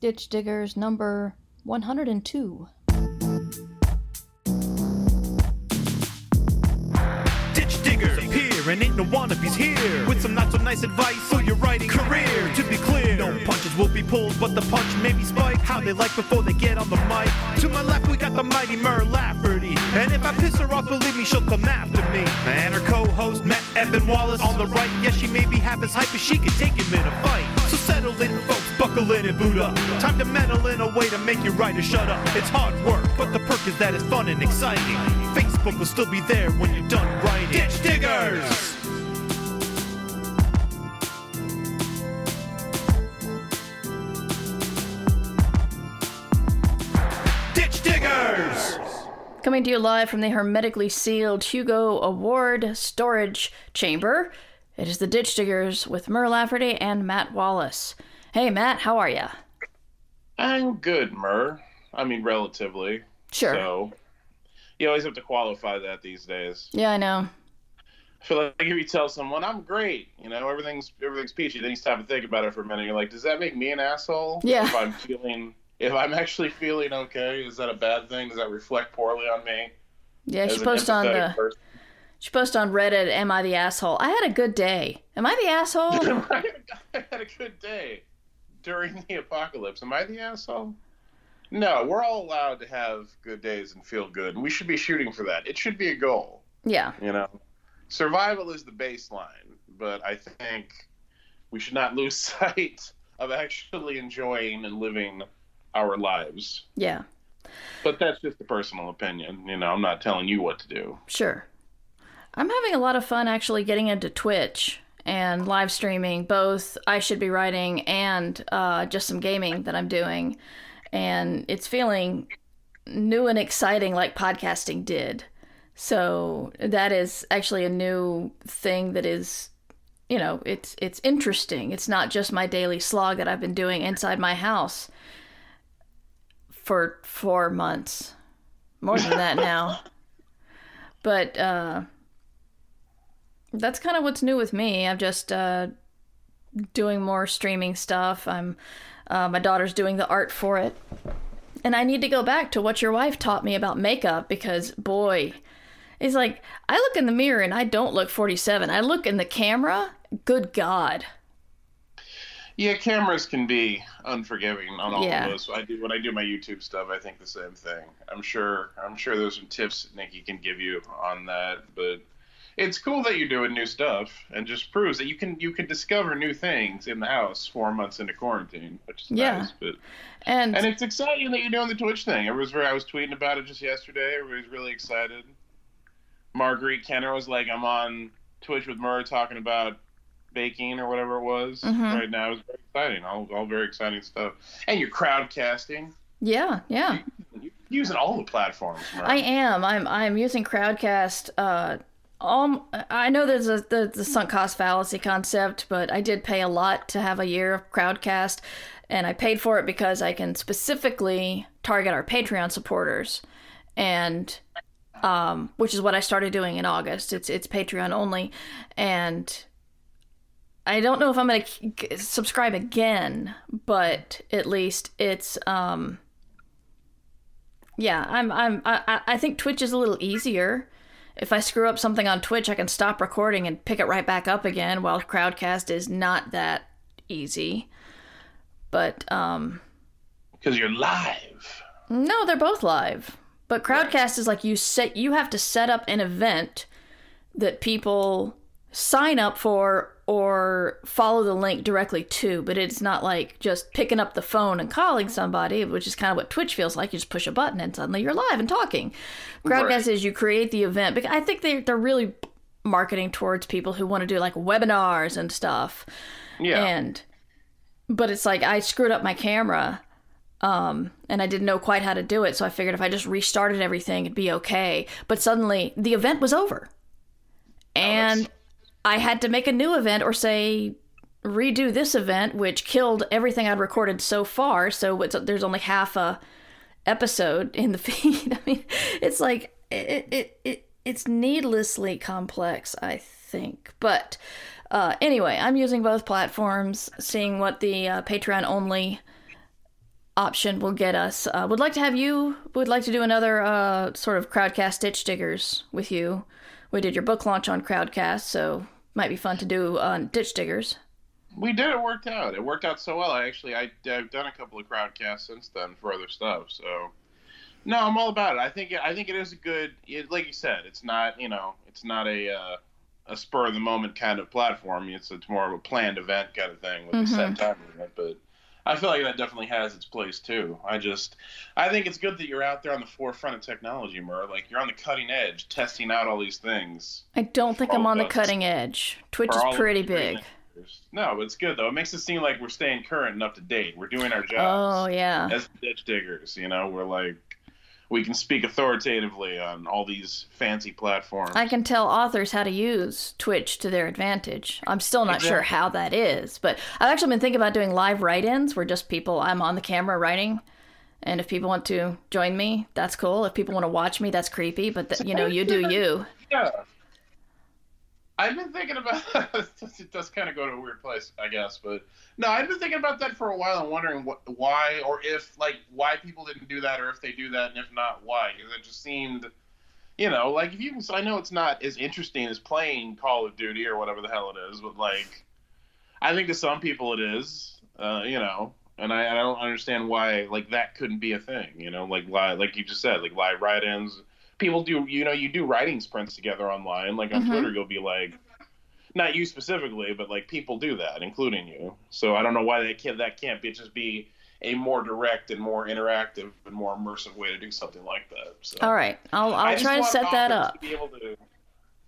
Ditch Diggers number 102. Ditch diggers and ain't no wannabes here. With some not so nice advice for your writing career. To be clear, no punches will be pulled, but the punch may be spiked. How they like before they get on the mic. To my left, we got the mighty Mur Lafferty. And if I piss her off, believe me, she'll come after me. And her co host, Matt Evan Wallace, on the right. Yes, she may be half as hype as she can take him in a fight. So settle in, folks, buckle in and boot up. Time to meddle in a way to make your writer shut up. It's hard work, but the perk is that it's fun and exciting. Facebook will still be there when you're done writing. Ditch Diggers! Ditch Diggers! Coming to you live from the hermetically sealed Hugo Award storage chamber, it is the Ditch Diggers with Mur Lafferty and Matt Wallace. Hey, Matt, how are you? I'm good, Mur. I mean, relatively. Sure. So, you always have to qualify that these days. Yeah, I know. I feel like if you tell someone I'm great, you know, everything's everything's peachy, then you stop and think about it for a minute. You're like, does that make me an asshole? Yeah. If I'm feeling, if I'm actually feeling okay, is that a bad thing? Does that reflect poorly on me? Yeah, she posted on the person? she posted on Reddit, "Am I the asshole?" I had a good day. Am I the asshole? I had a good day during the apocalypse. Am I the asshole? No, we're all allowed to have good days and feel good, and we should be shooting for that. It should be a goal. yeah, You know, survival is the baseline, but I think we should not lose sight of actually enjoying and living our lives. yeah, But that's just a personal opinion. You know, I'm not telling you what to do. sure. I'm having a lot of fun actually getting into Twitch and live streaming. Both I should be writing and uh, just some gaming that I'm doing, and it's feeling new and exciting like podcasting did. So that is actually a new thing that is you know, it's it's interesting. It's not just my daily slog that I've been doing inside my house for 4 months. More than that now. But uh that's kind of what's new with me. I'm just uh doing more streaming stuff. I'm uh, my daughter's doing the art for it. And I need to go back to what your wife taught me about makeup because boy, it's like I look in the mirror and I don't look 47. I look in the camera, good god. Yeah, cameras can be unforgiving on all Yeah. of us. I do when I do my YouTube stuff. I think the same thing. I'm sure. I'm sure there's some tips Nikki can give you on that. But it's cool that you're doing new stuff, and just proves that you can you can discover new things in the house four months into quarantine, which is Yeah. nice. But And, and it's exciting that you're doing the Twitch thing. Everyone's very. I was tweeting about it just yesterday. Everybody's really excited. Marguerite Kenner was like, "I'm on Twitch with Murray talking about baking or whatever it was Mhm. right now." It was very exciting. All, all very exciting stuff. And you're crowdcasting. yeah, yeah. You're using all the platforms. Murray. I am. I'm I'm using Crowdcast. Uh, um, I know there's a the, the sunk cost fallacy concept, but I did pay a lot to have a year of Crowdcast, and I paid for it because I can specifically target our Patreon supporters, and um, which is what I started doing in August. It's it's Patreon only, and I don't know if I'm gonna k- subscribe again, but at least it's um yeah, I'm I'm I, I- I think Twitch is a little easier. If I screw up something on Twitch, I can stop recording and pick it right back up again, while Crowdcast is not that easy. But um because you're live. no, they're both live. But Crowdcast is like you set you have to set up an event that people sign up for or follow the link directly to, but it's not like just picking up the phone and calling somebody, which is kind of what Twitch feels like. You just push a button and suddenly you're live and talking. Crowdcast is you create the event. But I think they they're really marketing towards people who want to do like webinars and stuff. Yeah. And but it's like I screwed up my camera um and I didn't know quite how to do it, so I figured if I just restarted everything it'd be okay. But suddenly the event was over. And I had to make a new event or say redo this event which killed everything I'd recorded so far, so there's only half a episode in the feed. I mean, it's like it it, it it's needlessly complex, I think. But uh, anyway, I'm using both platforms, seeing what the uh, Patreon only option will get us. Uh, would like to have you. Would like to do another uh, sort of Crowdcast ditch diggers with you. We did your book launch on Crowdcast, so might be fun to do on ditch diggers. We did. It worked out. It worked out so well. I actually I, I've done a couple of Crowdcasts since then for other stuff. So no, I'm all about it. I think it, I think it is a good. It, like you said, it's not you know it's not a uh, a spur of the moment kind of platform. It's it's more of a planned event kind of thing with Mm-hmm. a set time limit. But I feel like that definitely has its place too. I just I think it's good that you're out there on the forefront of technology, Mur. Like you're on the cutting edge, testing out all these things. I don't think I'm on the us. cutting edge. Twitch for is pretty big. No, but it's good though. It makes it seem like we're staying current and up to date. We're doing our jobs. Oh yeah. as ditch diggers. You know, we're like we can speak authoritatively on all these fancy platforms. I can tell authors how to use Twitch to their advantage. I'm still not sure how that is, but I've actually been thinking about doing live write-ins where just people I'm on the camera writing, and if people want to join me, that's cool. If people want to watch me, that's creepy. But th- you know, you do you. Yeah. I've been thinking about it. Does kind of go to a weird place, I guess, but no, I've been thinking about that for a while and wondering what, why, or if like why people didn't do that, or if they do that, and if not, why? Because it just seemed, you know, like if you can. I know it's not as interesting as playing Call of Duty or whatever the hell it is, but like, I think to some people it is, uh, you know, and I, I don't understand why like that couldn't be a thing, you know, like live, like you just said, like live write-ins people do you know you do writing sprints together online like on Mhm. twitter you'll be like not you specifically but like people do that including you so i don't know why that can't that can't be just be a more direct and more interactive and more immersive way to do something like that so All right, I'll I'll try to set that up. to be able to,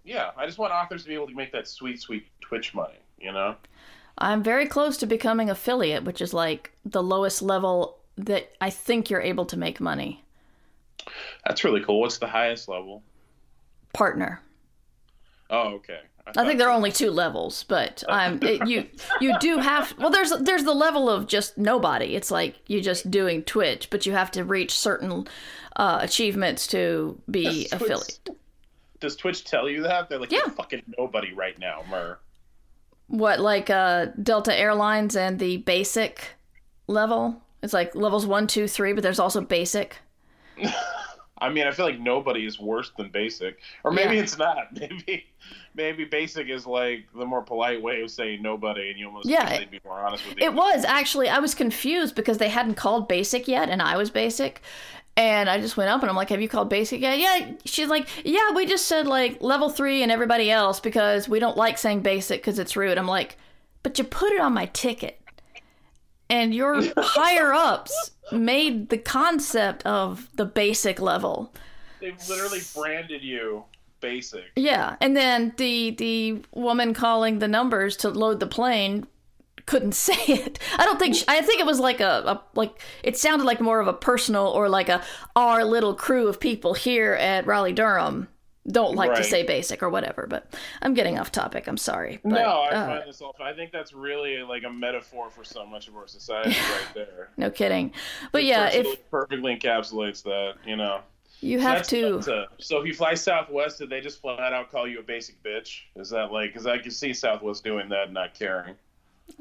yeah i just want authors to be able to make that sweet sweet twitch money you know I'm very close to becoming affiliate, which is like the lowest level that I think you're able to make money. That's really cool what's the highest level Partner. oh okay I think there are only two levels, but um, it, you you do have well. There's there's the level of just nobody. It's like you're just doing Twitch, but you have to reach certain uh, achievements to be Twitch- affiliate. does twitch tell you that they're like Yeah. you're fucking nobody right now Mur What like uh, Delta Airlines and the basic level? It's like levels one, two, three, but there's also basic. I mean, I feel like nobody is worse than basic, or maybe Yeah. it's not. Maybe, maybe basic is like the more polite way of saying nobody, and you almost Yeah, it- be more honest with you. It was actually I was confused because they hadn't called basic yet, and I was basic. And I just went up and I'm like, "Have you called basic yet?" Yeah. She's like, "Yeah, we just said like level three and everybody else because we don't like saying basic because it's rude." I'm like, "But you put it on my ticket, and your higher ups made the concept of the basic level." They've literally branded you basic. Yeah, and then the the woman calling the numbers to load the plane couldn't say it. I don't think she, I think it was like a, a like it sounded like more of a personal or like a our little crew of people here at Raleigh Durham don't like to say basic or whatever. But I'm getting off topic. I'm sorry. But, no, I uh, find this all. I think that's really like a metaphor for so much of our society right there. no kidding. But yeah, if Perfectly- perfectly encapsulates that, you know. you have That's to. that's a- so if you fly Southwest, did they just flat out call you a basic bitch? Is that like? Because I can see Southwest doing that, and not caring.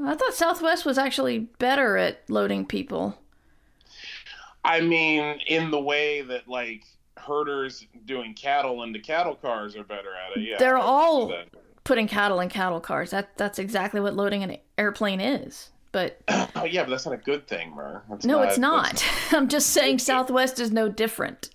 I thought Southwest was actually better at loading people. I mean, in the way that like herders doing cattle into cattle cars are better at it. Yeah, They're all- Putting cattle in cattle cars. That that's exactly what loading an airplane is. But Oh yeah, but that's not a good thing, Mur. That's No, it's that's- not. I'm just saying Southwest is no different.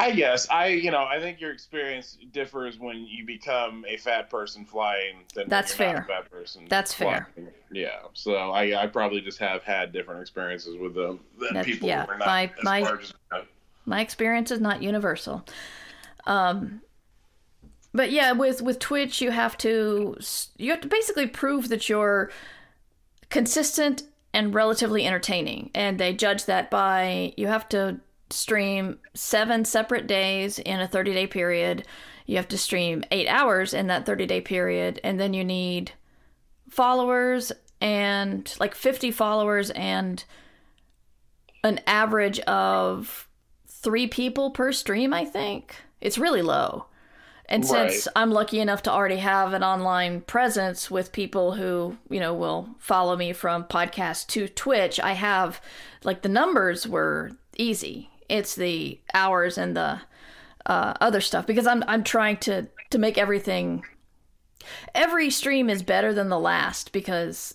I guess I, you know, I think your experience differs when you become a fat person flying than when That's not fair. a fat person. That's fair. Yeah, so I, I probably just have had different experiences with them than That's- people yeah, who are not my- as my- large as My experience is not universal. Um, but yeah, with with Twitch, you have to you have to basically prove that you're consistent and relatively entertaining, and they judge that by you have to stream seven separate days in a 30 day period. You have to stream eight hours in that 30 day period, and then you need followers and like 50 followers and an average of three people per stream, I think. It's really low. And since I'm lucky enough to already have an online presence with people who, you know, will follow me from podcast to Twitch, I have like the numbers were easy. It's the hours and the uh, other stuff because I'm I'm trying to to make everything every stream is better than the last because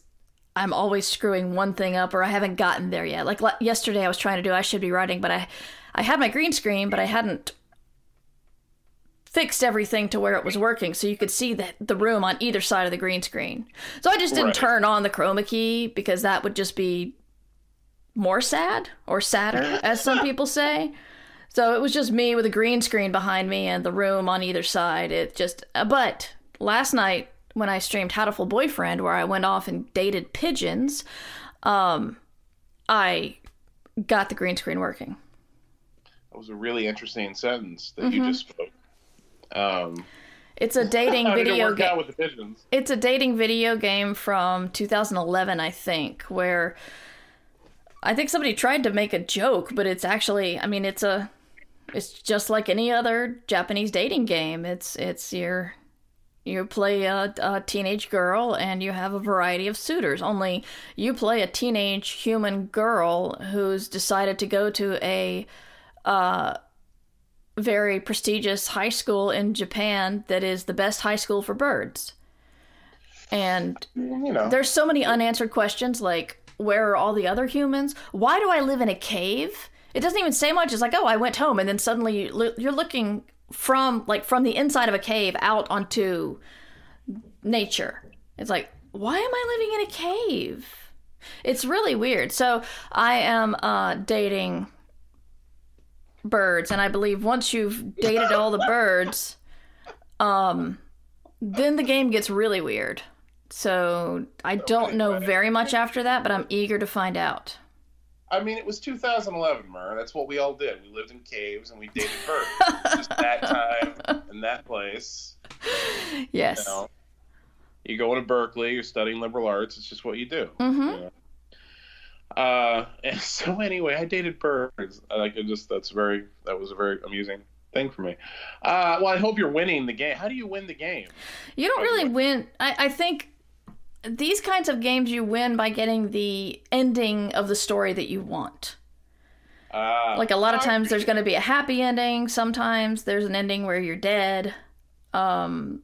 I'm always screwing one thing up or I haven't gotten there yet. Like yesterday I was trying to do I should be writing, but I I had my green screen, but I hadn't fixed everything to where it was working so you could see the, the room on either side of the green screen. So I just didn't Right. turn on the chroma key because that would just be more sad or sadder, as some people say. So it was just me with a green screen behind me and the room on either side. It just, uh, but last night when I streamed Hatoful Boyfriend, where I went off and dated pigeons, um, I got the green screen working. That was a really interesting sentence that Mm-hmm. you just spoke. Um, It's a dating how did it video game. with the pigeons? It's a dating video game from 2011, I think, where I think somebody tried to make a joke, but it's actually, I mean, it's a, it's just like any other Japanese dating game. It's it's your, you play a, a teenage girl and you have a variety of suitors. Only you play a teenage human girl who's decided to go to a very prestigious high school in Japan that is the best high school for birds. And You know, there's so many unanswered questions like where are all the other humans? Why do I live in a cave? It doesn't even say much. It's like, "Oh, I went home." And then suddenly you're looking from like from the inside of a cave out onto nature. It's like, "Why am I living in a cave?" It's really weird. So, I am uh dating birds and I believe once you've dated all the birds, um then the game gets really weird. So I don't know very much after that, but I'm eager to find out. I mean, it was 2011, Mur. That's what we all did. We lived in caves and we dated birds. Just that time and that place. Yes. You know, you go to Berkeley, you're studying liberal arts. It's just what you do. Mhm. you know. Uh, and so anyway, I dated birds. I Like it just that's very that was a very amusing thing for me. Uh, well, I hope you're winning the game. How do you win the game? You don't really win. I, I think these kinds of games you win by getting the ending of the story that you want. Uh, Like a lot of times there's going to be a happy ending, sometimes there's an ending where you're dead. Um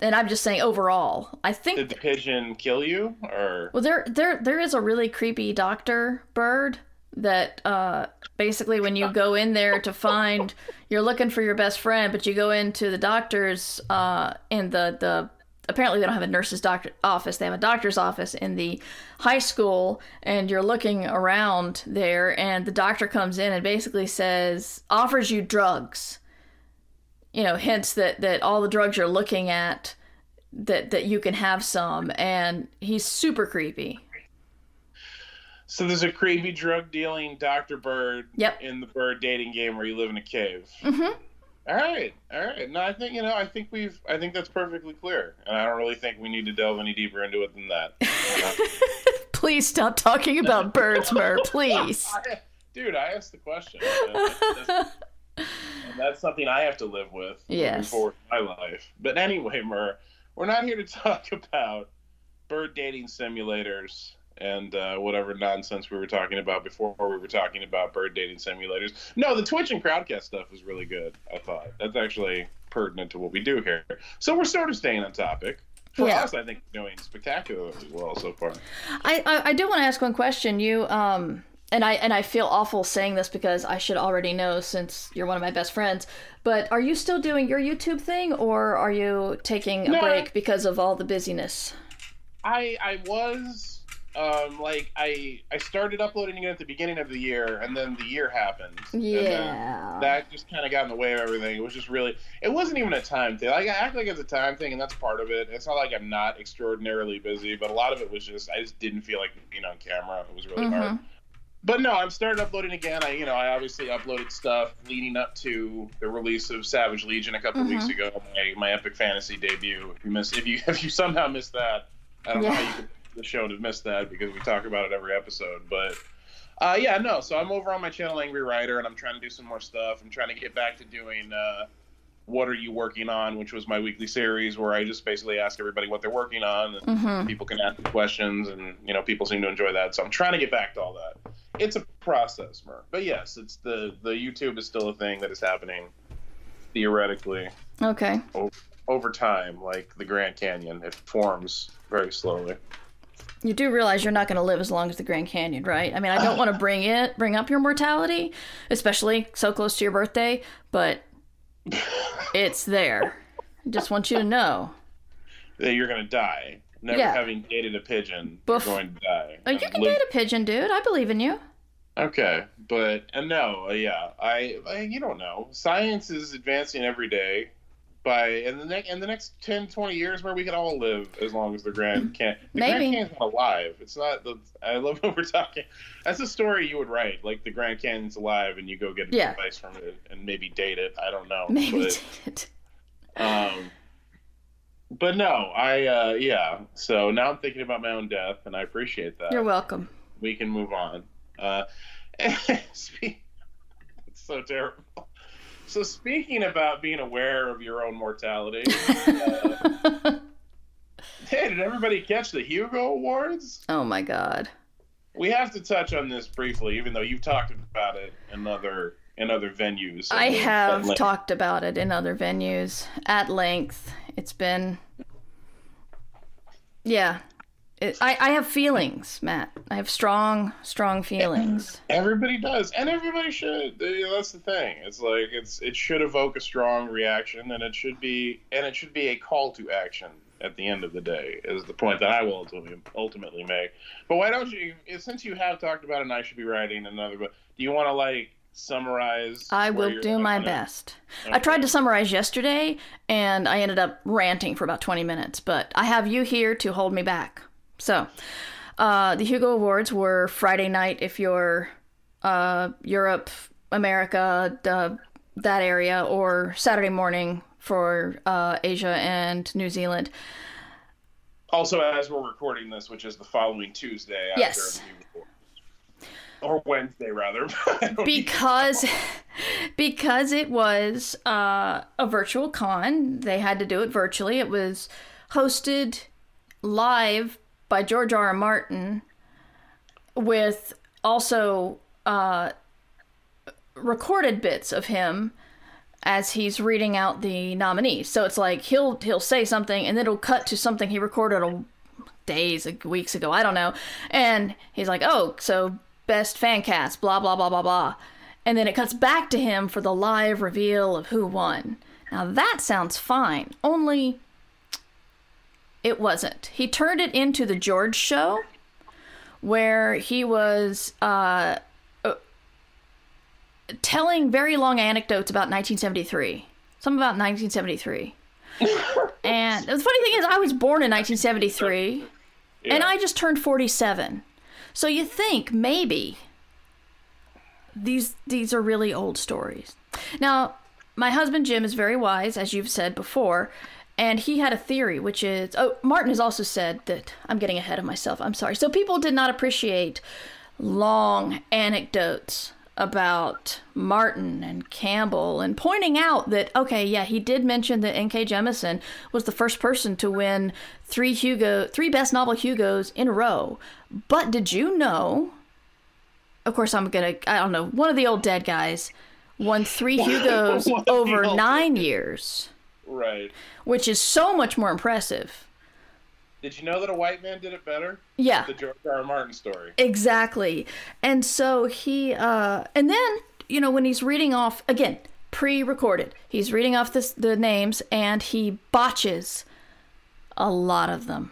and I'm just saying overall. I think did the pigeon kill you or? Well, there, there, there is a really creepy doctor bird that uh, basically, when you go in there to find, you're looking for your best friend, but you go into the doctor's uh, in the the. Apparently, they don't have a nurse's doctor office. They have a doctor's office in the high school, and you're looking around there, and the doctor comes in and basically says, offers you drugs. You know, hints that that all the drugs you're looking at that that you can have some and he's super creepy So there's a creepy drug dealing Dr. Bird Yep. in the bird dating game where you live in a cave. Mhm. All right, all right. No, I think you know. I think we've. I think that's perfectly clear, and I don't really think we need to delve any deeper into it than that. please stop talking about birds Mur please Dude, I asked the question. And that's something I have to live with Yes. in my life. But anyway, Mur, we're not here to talk about bird dating simulators and uh, whatever nonsense we were talking about before we were talking about bird dating simulators. No, the Twitch and Crowdcast stuff was really good, I thought. That's actually pertinent to what we do here. So we're sort of staying on topic. For Yeah. us, I think we're doing spectacularly well so far. I, I i do want to ask one question you um and i and i feel awful saying this because i should already know since you're one of my best friends but are you still doing your youtube thing or are you taking a No. break because of all the busyness I I was um like I I started uploading it at the beginning of the year and then the year happened. Yeah that just kind of got in the way of everything. It was just really it wasn't even a time thing. Like I act like it's a time thing and that's part of it. It's not like I'm not extraordinarily busy, but a lot of it was just I just didn't feel like being on camera. It was really hard. But no, I'm started uploading again. I, you know, I obviously uploaded stuff leading up to the release of Savage Legion a couple weeks ago, my, my epic fantasy debut. If you miss, if you if you somehow missed that, I don't know how you could the show to miss that because we talk about it every episode. But uh, yeah, no. So I'm over on my channel, Angry Writer, and I'm trying to do some more stuff. I'm trying to get back to doing uh, what are you working on, which was my weekly series where I just basically ask everybody what they're working on, and mm-hmm. people can ask questions, and you know people seem to enjoy that. So I'm trying to get back to all that. It's a process, Mur. But yes, it's the the YouTube is still a thing that is happening theoretically Okay. o- over time, like the Grand Canyon. It forms very slowly. You do realize you're not going to live as long as the Grand Canyon, right? I mean, I don't want to bring it, bring up your mortality, especially so close to your birthday, but it's there. I just want you to know. That you're gonna die. Never Yeah. having dated a pigeon, Boof. you're going to die. Oh, you can date a pigeon, dude. I believe in you. Okay, but and no, uh, yeah, I, I you don't know. Science is advancing every day. By in the next in the next 10, 20 years, where we can all live as long as the Grand Can. The Maybe. Grand Canyon's not alive. It's not. The, I love what we're talking. That's a story you would write, like the Grand Canyon's alive, and you go get Yeah. advice from it and maybe date it. I don't know. Maybe but, date it. um, but no, I uh, yeah. So now I'm thinking about my own death, and I appreciate that You're welcome. we can move on. Uh, it's so terrible. So speaking about being aware of your own mortality, uh, hey, did everybody catch the Hugo Awards? Oh my god. We have to touch on this briefly, even though you've talked about it in other in other venues. I have talked about it in other venues at length. It's been. Yeah. It, I, I have feelings, Matt. I have strong, strong feelings. Everybody does, and everybody should. That's the thing. It's like it's it should evoke a strong reaction, and it should be and it should be a call to action at the end of the day. Is the point that I will ultimately ultimately make. But why don't you? Since you have talked about it, and I should be writing another book. Do you want to like summarize? I will do my best. I tried to summarize yesterday, and I ended up ranting for about 20 minutes, but I have you here to hold me back. So, uh, the Hugo Awards were Friday night if you're uh, Europe, America, the, that area, or Saturday morning for uh, Asia and New Zealand. Also, as we're recording this, which is the following Tuesday. After Yes. the Hugo Awards. Or Wednesday, rather. Because because it was uh, a virtual con they had to do it virtually it was hosted live by george r r martin with also uh, recorded bits of him as he's reading out the nominees so it's like he'll he'll say something and then it'll cut to something he recorded a days, weeks ago, I don't know. And he's like, oh, so best fan cast, blah, blah, blah, blah, blah. And then it cuts back to him for the live reveal of who won. Now that sounds fine, only it wasn't. He turned it into the George show where he was uh, uh, telling very long anecdotes about 1973. Something about 1973. and the funny thing is, I was born in 1973, and I just turned 47. So you think maybe these these are really old stories. Now, my husband Jim is very wise, as you've said before, and he had a theory, which is oh, Martin has also said that I'm getting ahead of myself. I'm sorry. So people did not appreciate long anecdotes about Martin and Campbell and pointing out that okay, yeah, he did mention that N.K. Jemisin was the first person to win three Hugo, three Best Novel Hugos in a row. But did you know? Of course, I'm gonna. I don't know. One of the old dead guys won three Hugos One of the over nine years, Right. which is so much more impressive. Did you know that a white man did it better? Yeah. The George R. R. Martin story. Exactly. And so he uh and then, you know, when he's reading off again, pre-recorded. He's reading off this, the names and he botches a lot of them.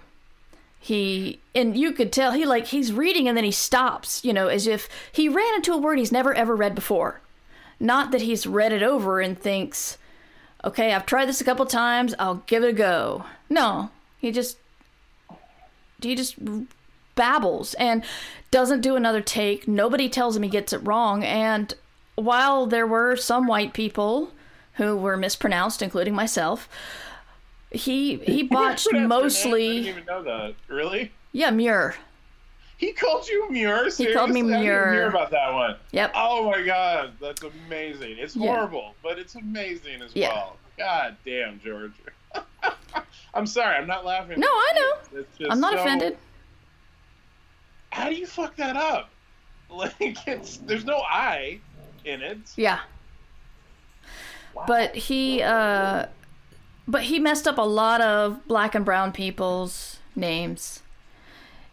He and you could tell he like he's reading and then he stops, you know, as if he ran into a word he's never ever read before. Not that he's read it over and thinks, "Okay, I've tried this a couple times, I'll give it a go." No, he just he just babbles and doesn't do another take. Nobody tells him he gets it wrong. And while there were some white people who were mispronounced, including myself, he he botched I didn't mostly. even know that. Really? Yeah, Muir. He called you Muir? He called me Seriously? I didn't Muir. hear about that one. Yep. Oh my god, that's amazing. It's Yeah. horrible, but it's amazing as Yeah. well. God damn, George. I'm sorry, I'm not laughing. No, I know. I'm not so- offended. How do you fuck that up? Like it's there's no I in it. Yeah. Wow. But he uh but he messed up a lot of black and brown people's names.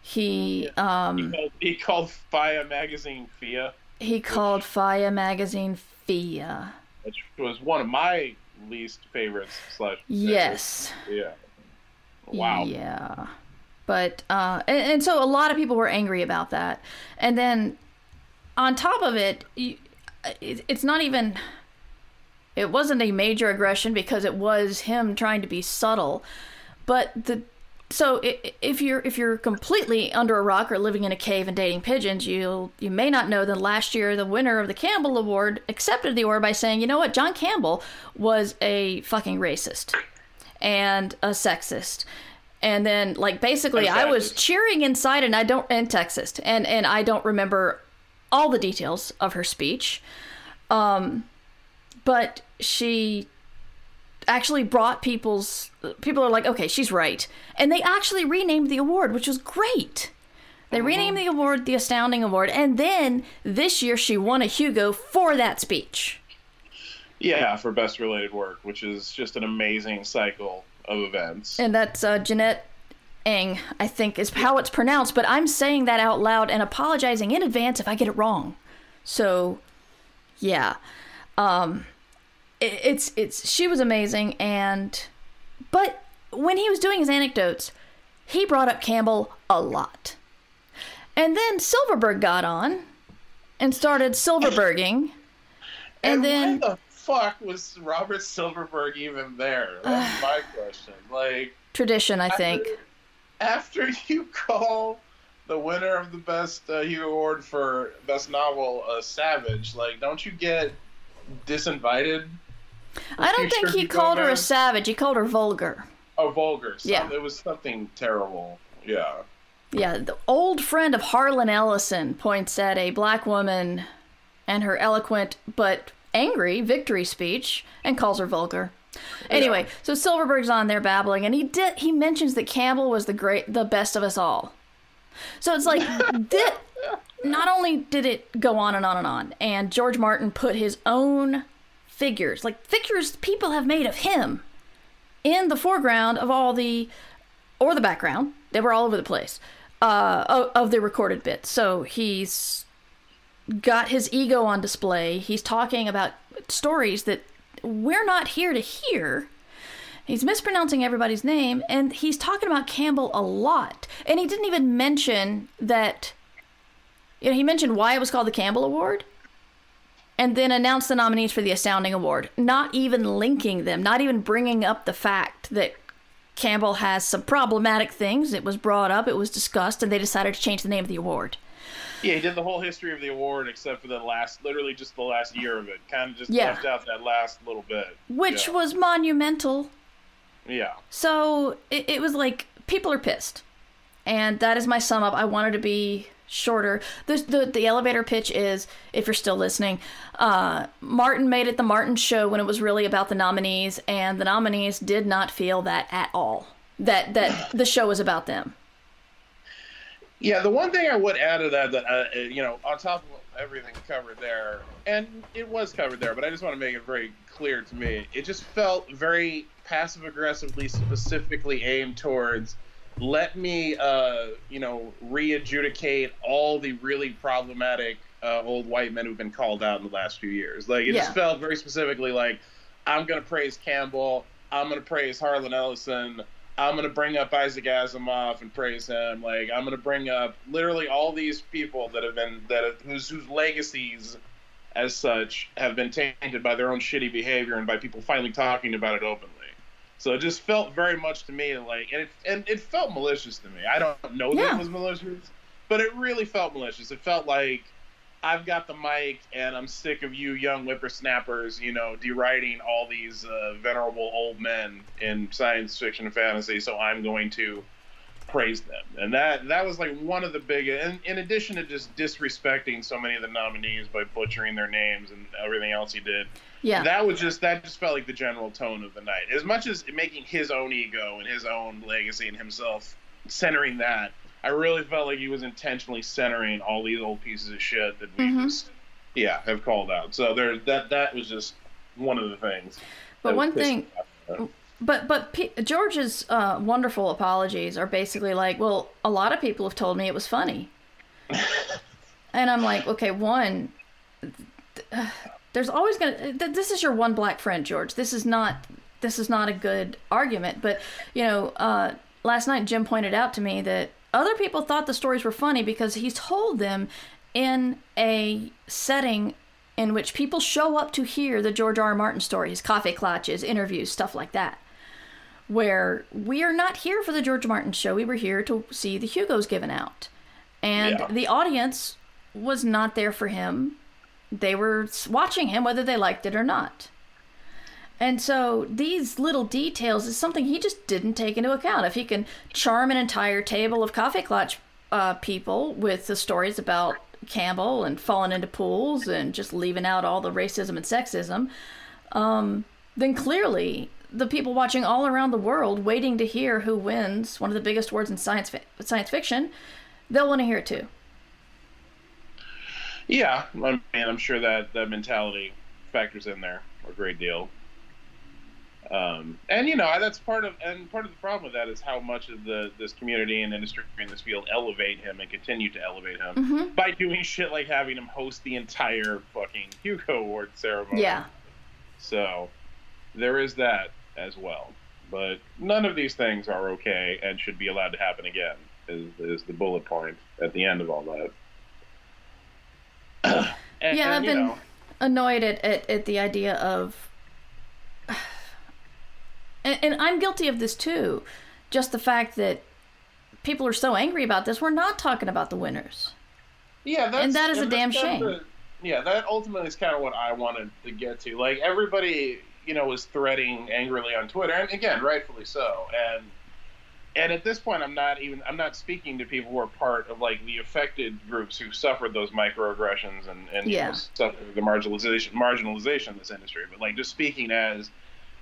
He he um called, he called Fia magazine Fia, he called Fia magazine Fia. which was one of my least favorites. Slash Yes. Yeah. Wow. Yeah. But uh and, and so a lot of people were angry about that. And then on top of it, you, it it's not even it wasn't a major aggression because it was him trying to be subtle. But the so if you're if you're completely under a rock or living in a cave and dating pigeons, you you may not know that last year the winner of the Campbell Award accepted the award by saying, you know what, John Campbell was a fucking racist and a sexist. And then like basically I was cheering inside and I don't and Texas and and I don't remember all the details of her speech. Um but she actually brought people's people are like okay she's right. And they actually renamed the award which was great. They renamed the award the astounding award and then this year she won a hugo for that speech. Yeah, for best related work, which is just an amazing cycle of events. and that's uh, Jeannette Ng i think is how it's pronounced but i'm saying that out loud and apologizing in advance if i get it wrong. So yeah. Um it's it's she was amazing and but when he was doing his anecdotes he brought up campbell a lot and then silverberg got on and started silverberging and, then why the fuck was Robert Silverberg even there? That's my question. Like tradition i think after you call the winner of the best uh, Hugo Award for best novel uh, Savage, like don't you get disinvited? I don't think he called her a savage he called her vulgar Oh, vulgar. Some, Yeah. it was something terrible. Yeah. Yeah, the old friend of Harlan Ellison points at a black woman and her eloquent but angry victory speech and calls her vulgar. Anyway, so Silverberg's on there babbling, and he did he mentions that Campbell was the great, the best of us all. So it's like, thi- not only did it go on and on and on, and George Martin put his own figures, like figures people have made of him, in the foreground of all the or the background. They were all over the place uh, of, of the recorded bits. So he's got his ego on display. He's talking about stories that we're not here to hear. He's mispronouncing everybody's name, and he's talking about Campbell a lot. And he didn't even mention that. You know, he mentioned why it was called the Campbell Award, and then announced the nominees for the Astounding Award, not even linking them, not even bringing up the fact that Campbell has some problematic things. It was brought up, it was discussed, and they decided to change the name of the award. Yeah, he did the whole history of the award except for the last, literally just the last year of it. Kind of just Yeah. left out that last little bit. Which Yeah. was monumental. Yeah. So it, it was like people are pissed, and that is my sum up. I wanted to be shorter. The the, the elevator pitch is, if you're still listening, uh, Martin made it the Martin show when it was really about the nominees, and the nominees did not feel that at all. That that the show was about them. Yeah, the one thing I would add to that, that uh, you know, on top of everything covered there, and it was covered there, but I just want to make it very clear to me. It just felt very passive aggressively, specifically aimed towards let me, uh, you know, re-adjudicate all the really problematic uh, old white men who've been called out in the last few years. Like it Yeah. just felt very specifically like I'm gonna praise Campbell, I'm gonna praise Harlan Ellison. I'm gonna bring up Isaac Asimov and praise him. Like I'm gonna bring up literally all these people that have been that have, whose whose legacies, as such, have been tainted by their own shitty behavior and by people finally talking about it openly. So it just felt very much to me like, and it and it felt malicious to me. I don't know that it was malicious, but it really felt malicious. It felt like I've got the mic and I'm sick of you young whippersnappers, you know, deriding all these uh, venerable old men in science fiction and fantasy. So I'm going to praised them, and that that was like one of the big. And in addition to just disrespecting so many of the nominees by butchering their names and everything else he did, Yeah. that was just that just felt like the general tone of the night. As much as making his own ego and his own legacy and himself centering that, I really felt like he was intentionally centering all these old pieces of shit that we Mhm. just yeah have called out. So there that that was just one of the things. But one thing-. But but P- George's uh, wonderful apologies are basically like, well, a lot of people have told me it was funny, and I'm like, okay, one, th- there's always gonna. Th- this is your one black friend, George. This is not. This is not a good argument. But you know, uh, last night Jim pointed out to me that other people thought the stories were funny because he told them in a setting in which people show up to hear the George R. R. Martin stories, coffee clutches, interviews, stuff like that. Where we are not here for the George Martin show, we were here to see the Hugos given out. And Yeah. the audience was not there for him. They were watching him whether they liked it or not. And so these little details is something he just didn't take into account. If he can charm an entire table of coffee clutch uh, people with the stories about Campbell and falling into pools and just leaving out all the racism and sexism, um, then clearly the people watching all around the world waiting to hear who wins one of the biggest awards in science fi- science fiction, they'll want to hear it too. Yeah, I mean, I'm sure that that mentality factors in there a great deal. Um, and you know that's part of and part of the problem with that is how much of the this community and industry in this field elevate him and continue to elevate him Mhm. by doing shit like having him host the entire fucking Hugo Award ceremony. Yeah. So there is that as well. But none of these things are okay and should be allowed to happen again. Is is the bullet point at the end of all that? and, Yeah, I've been know, annoyed at, at, at the idea of. And, and I'm guilty of this too. Just the fact that people are so angry about this, we're not talking about the winners. Yeah, that's, And that is a that's damn kind of shame. the- yeah, that ultimately is kind of what I wanted to get to. Like everybody, you know, was threading angrily on Twitter, and again, rightfully so. And and at this point, I'm not even I'm not speaking to people who are part of like the affected groups who suffered those microaggressions and and you Yeah. know, suffered the marginalization marginalization of this industry. But like just speaking as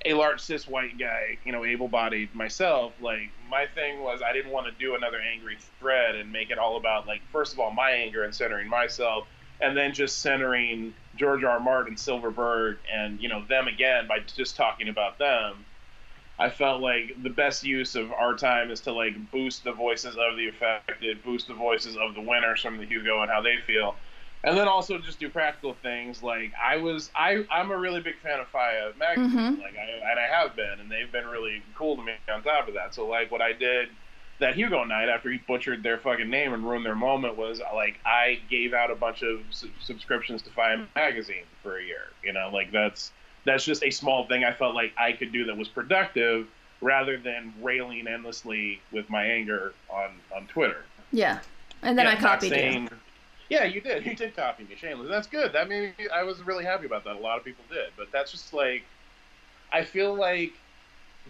a large cis white guy, you know, able-bodied myself, like my thing was I didn't want to do another angry thread and make it all about like first of all my anger and centering myself, and then just centering George R. R. Martin, Silverberg, and you know them again by just talking about them. I felt like the best use of our time is to like boost the voices of the affected, boost the voices of the winners from the Hugo and how they feel, and then also just do practical things. Like I was, I I'm a really big fan of FIYAH magazine, Mhm. like I and I have been, and they've been really cool to me on top of that. So like what I did that Hugo night after he butchered their fucking name and ruined their moment was like I gave out a bunch of su- subscriptions to Fire magazine for a year. You know, like that's that's just a small thing I felt like I could do that was productive rather than railing endlessly with my anger on on Twitter. Yeah. And then Yeah, I copied you. Yeah, you did. You did copy me, shameless. That's good. That made me. I was really happy about that. A lot of people did, but that's just like, I feel like,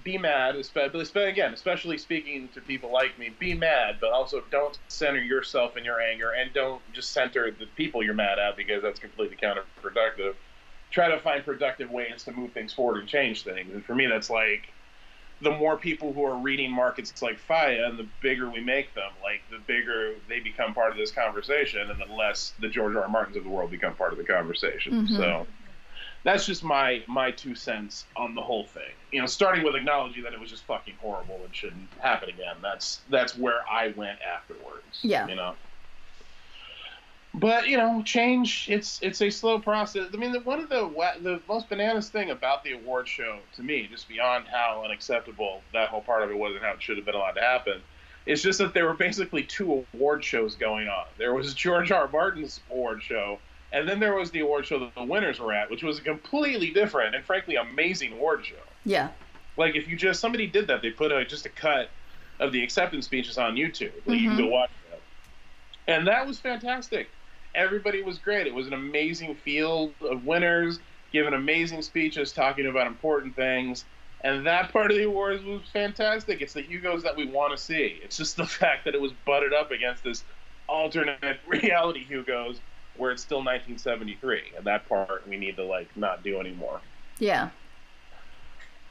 be mad. Especially, again, especially speaking to people like me, be mad, but also don't center yourself in your anger, and don't just center the people you're mad at because that's completely counterproductive. Try to find productive ways to move things forward and change things. And for me, that's like the more people who are reading markets like FIYAH and the bigger we make them, like the bigger they become part of this conversation and the less the George R. R. Martins of the world become part of the conversation. Mhm. So that's just my my two cents on the whole thing. You know, starting with acknowledging that it was just fucking horrible and shouldn't happen again. That's that's where I went afterwards. Yeah. You know. But you know, change it's it's a slow process. I mean, the, one of the the most bananas thing about the award show to me, just beyond how unacceptable that whole part of it was and how it should have been allowed to happen, is just that there were basically two award shows going on. There was George R. R. Martin's award show, and then there was the award show that the winners were at, which was a completely different and frankly amazing award show. Yeah. Like if you just somebody did that, they put a just a cut of the acceptance speeches on YouTube. Like you can go mm-hmm. watch that, and that was fantastic. Everybody was great. It was an amazing field of winners giving amazing speeches, talking about important things. And that part of the awards was fantastic. It's the Hugos that we want to see. It's just the fact that it was butted up against this alternate reality Hugos where it's still 1973, and that part we need to like not do anymore. Yeah.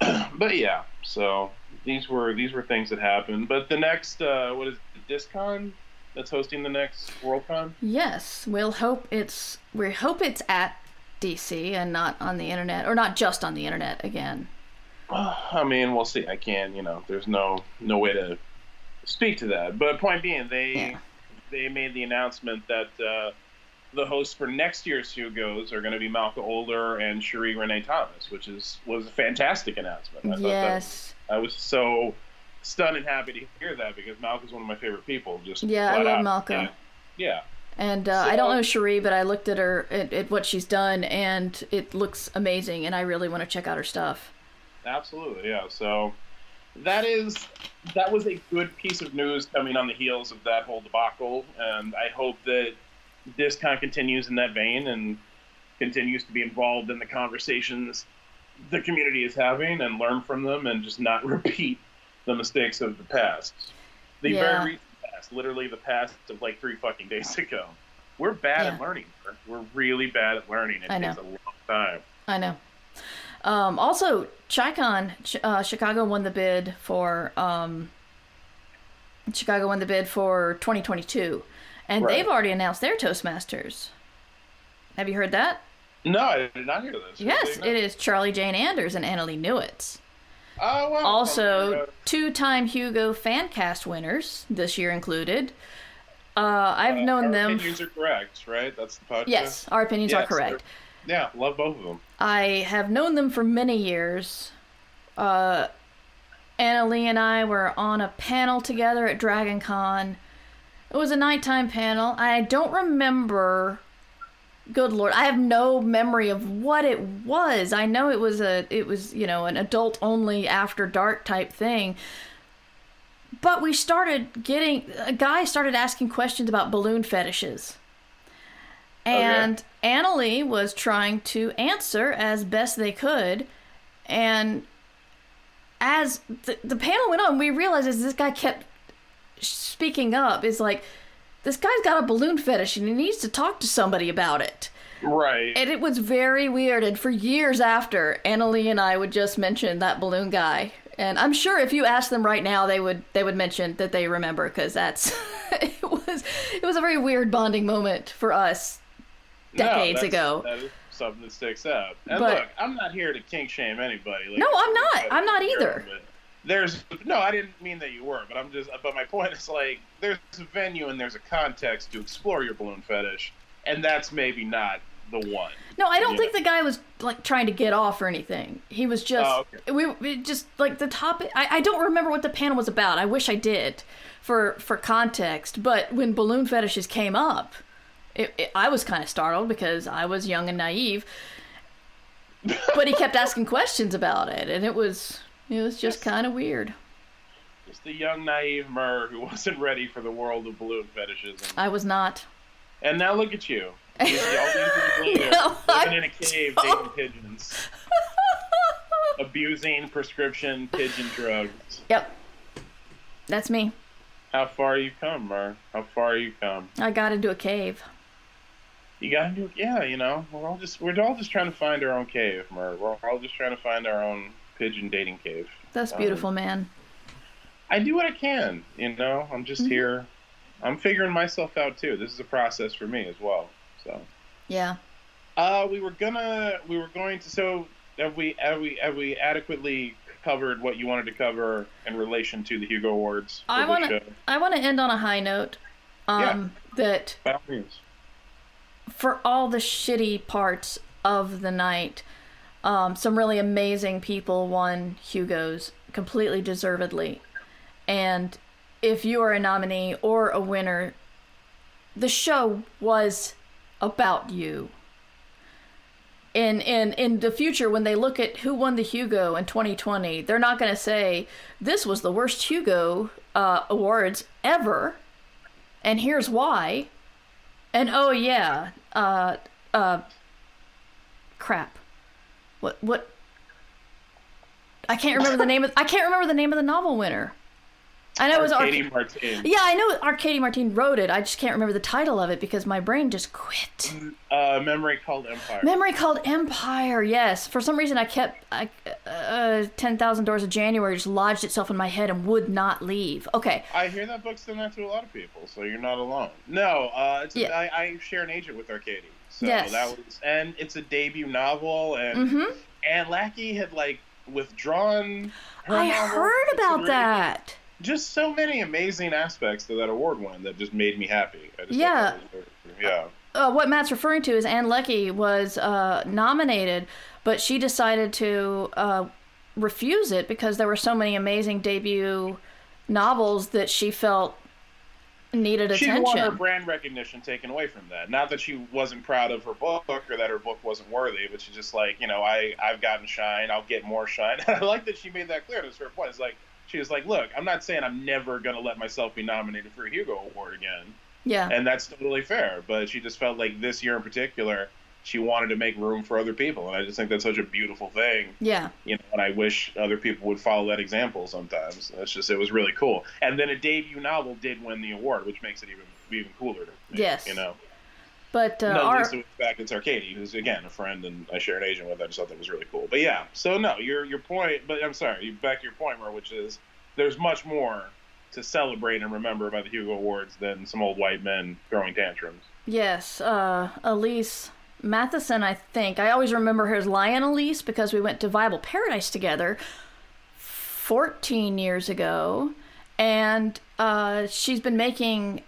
but yeah, so these were these were things that happened. But the next, uh, what is it, Discon that's hosting the next Worldcon? Yes, we'll hope it's we hope it's at DC and not on the internet or not just on the internet again. I mean, we'll see. I can, you know, there's no no way to speak to that. But point being, they Yeah. they made the announcement that uh, the hosts for next year's Hugos are going to be Malka Older and Sheree Renée Thomas, which is was a fantastic announcement. I thought that- Yes. I was so stunned and happy to hear that because Malka's one of my favorite people. Just Yeah, I love out. Malka. Yeah. yeah. And uh, I don't know Sheree, but I looked at her at, at what she's done, and it looks amazing. And I really want to check out her stuff. Absolutely, yeah. So that is that was a good piece of news coming on the heels of that whole debacle, and I hope that Discon continues in that vein and continues to be involved in the conversations the community is having and learn from them and just not repeat the mistakes of the past. The Yeah. very recent past, literally the past of like three fucking days ago. We're bad at learning. We're, we're really bad at learning. It I takes know. a long time. I know. Um, also, ChiCon, Ch- uh, Chicago won the bid for um, Chicago won the bid for 2022, and Right. they've already announced their Toastmasters. Have you heard that? No, I did not hear this. Yes, it is Charlie Jane Anders and Annalee Newitz. Oh, wow. Also, Okay, two-time Hugo fancast winners this year included. Uh, I've Uh, known our them. Opinions are correct, right? That's the podcast. yes, our opinions are correct. Yeah, love both of them. I have known them for many years. Uh, Annalee and I were on a panel together at Dragon Con. It was a nighttime panel. I don't remember. Good lord, I have no memory of what it was. I know it was a, it was you know an adult only after dark type thing. But we started getting a guy started asking questions about balloon fetishes. And Annalee was trying to answer as best they could. And as the, the panel went on, we realized as this guy kept speaking up, is like, this guy's got a balloon fetish and he needs to talk to somebody about it. Right. And it was very weird. And for years after, Annalee and I would just mention that balloon guy. And I'm sure if you asked them right now, they would they would mention that they remember because that's it was it was a very weird bonding moment for us decades that's- ago. That is something that sticks out. And But- look, I'm not here to kink shame anybody. Like, No, I'm not. I'm not either. But There's no, I didn't mean that you were, but I'm just. But my point is like, there's a venue and there's a context to explore your balloon fetish, and that's maybe not the one. No, I don't think the guy was like trying to get off or anything. He was just Oh, okay. we it just like the topic. I, I don't remember what the panel was about. I wish I did for for context. But when balloon fetishes came up, it, it, I was kind of startled because I was young and naive. But he kept asking questions about it, and it was it was just Yes. kind of weird. Just the young naive Mur who wasn't ready for the world of balloon fetishism. I was not. and now look at you. You all these years No, living in a cave, don't. dating pigeons, abusing prescription pigeon drugs. Yep, that's me. How far you come, Mur? How far you come? I got into a cave. You gotta do, yeah. You know, we're all just we're all just trying to find our own cave, Mur. We're all just trying to find our own pigeon dating cave. That's Um, beautiful, man. I do what I can. You know, I'm just Mhm. here. I'm figuring myself out too. This is a process for me as well. So, Yeah. uh, we were gonna, we were going to. So, have we, have we, have we adequately covered what you wanted to cover in relation to the Hugo Awards? I want to. I want to end on a high note. Um, That By all means. for all the shitty parts of the night, um, some really amazing people won Hugo's completely deservedly. And if you are a nominee or a winner, the show was about you. In, in in the future, when they look at who won the Hugo in 2020, they're not going to say this was the worst Hugo uh, awards ever, and here's why. And oh yeah, uh, uh, crap. What what? I can't remember the name of I can't remember the name of the novel winner. I know it was Arkady Arc- Martin. Yeah, I know Arkady Martin wrote it. I just can't remember the title of it because my brain just quit. Uh, Memory Called Empire. Memory called Empire. Yes, for some reason I kept I, uh, Ten Thousand Doors of January just lodged itself in my head and would not leave. Okay, I hear that book's done that to a lot of people, so you're not alone. No, uh, it's Yeah. I, I share an agent with Arkady. So Yes. that was and it's a debut novel and Mm-hmm. and Leckie had like withdrawn I heard about that. Just so many amazing aspects to that award win that just made me happy. I just Yeah. was yeah. uh, what Matt's referring to is Ann Leckie was uh, nominated, but she decided to uh, refuse it because there were so many amazing debut novels that she felt needed She didn't want her brand recognition taken away from that. Not that she wasn't proud of her book or that her book wasn't worthy, but she's just like, you know, I I've gotten shine, I'll get more shine. And I like that she made that clear. That's her point. It's like she was like, look, I'm not saying I'm never gonna let myself be nominated for a Hugo Award again, Yeah, and that's totally fair. But she just felt like this year in particular, she wanted to make room for other people, and I just think that's such a beautiful thing yeah, you know, and I wish other people would follow that example sometimes. It's just it was really cool. And then a debut novel did win the award, which makes it even even cooler to me. Yes. You know. but uh, no, our, least fact it's Arkady, who's again a friend and I share an agent with. I just thought that was really cool. But yeah, so no, your your point. But I'm sorry, you back to your point, Mur, which is there's much more to celebrate and remember about the Hugo Awards than some old white men throwing tantrums. yes, uh, Elise Matthesen, I think. I always remember her as Lioness because we went to Viable Paradise together 14 years ago, and uh, she's been making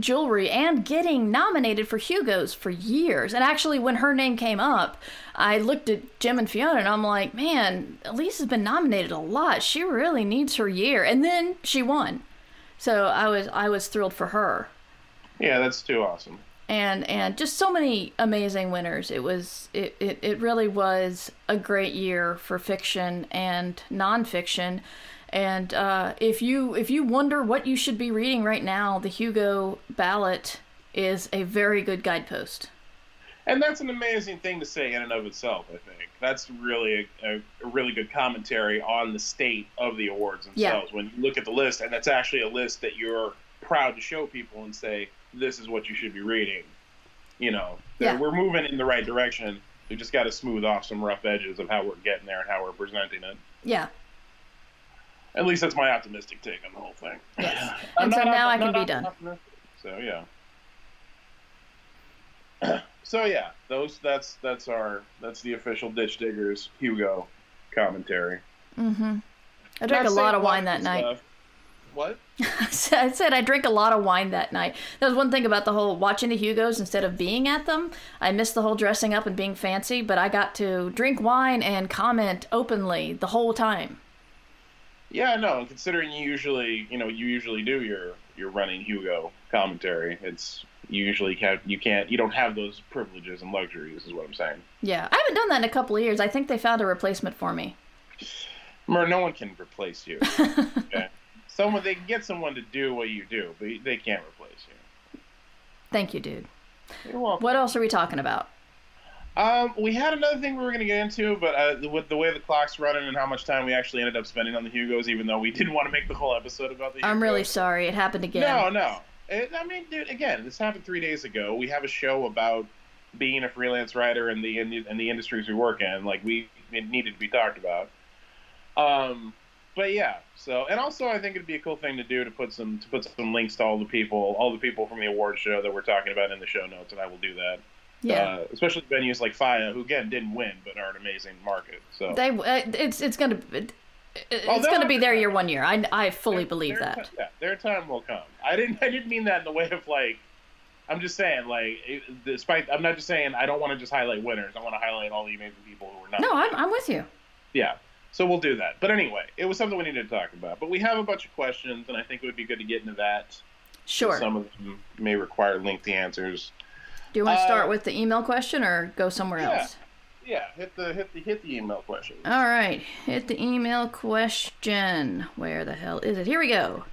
jewelry and getting nominated for Hugo's for years. And actually, when her name came up, I looked at Jim and Fiona and I'm like, man, Elise has been nominated a lot. She really needs her year. And then she won. So I was I was thrilled for her. Yeah, that's too awesome. And and just so many amazing winners. It was it, it, it really was a great year for fiction and nonfiction. And uh, if you if you wonder what you should be reading right now, the Hugo ballot is a very good guidepost. And that's an amazing thing to say in and of itself. I think that's really a, a, a really good commentary on the state of the awards Yeah. themselves. When you look at the list, and that's actually a list that you're proud to show people and say, "This is what you should be reading." You know, Yeah. we're moving in the right direction. We just got to smooth off some rough edges of how we're getting there and how we're presenting it. Yeah. At least that's my optimistic take on the whole thing. Yes. And so now I can be done. So yeah. so yeah, those that's that's our that's the official Ditch Diggers Hugo commentary. Mm-hmm. I drank a lot of wine that night. stuff. What? I said I drank a lot of wine that night. That was one thing about the whole watching the Hugos instead of being at them. I missed the whole dressing up and being fancy, but I got to drink wine and comment openly the whole time. Yeah, no. Considering you usually, you know, you usually do your your running Hugo commentary. It's you usually can't you can't you don't have those privileges and luxuries. Is what I'm saying. Yeah, I haven't done that in a couple of years. I think they found a replacement for me. Mur, no one can replace you. okay? Someone they can get someone to do what you do, but they can't replace you. Thank you, dude. You're welcome. What else are we talking about? Um, we had another thing we were going to get into, but uh, with the way the clock's running and how much time we actually ended up spending on the Hugos, even though we didn't want to make the whole episode about the. I'm really sorry. It happened again. No, no. It, I mean, dude, again, this happened three days ago. We have a show about being a freelance writer and the in, and the industries we work in. Like we, it needed to be talked about. Um, but yeah. So, and also, I think it'd be a cool thing to do to put some to put some links to all the people, all the people from the award show that we're talking about in the show notes, and I will do that. Yeah. Uh, especially venues like FIYAH, who again didn't win, but are an amazing market. So They, uh, it's it's gonna it, it's Oh, gonna be there year one year. I, I fully believe their that. yeah, their time will come. I didn't. I didn't mean that in the way of like. I'm just saying, like, despite I'm not just saying I don't want to just highlight winners. I want to highlight all the amazing people who were not. No, I'm I'm with you. Yeah. So we'll do that. But anyway, it was something we needed to talk about. But we have a bunch of questions, and I think it would be good to get into that. Sure. Some of them may require lengthy answers. Do you want to start uh, with the email question or go somewhere yeah. else? Yeah, hit the hit the hit the email question. All right, hit the email question. Where the hell is it? Here we go.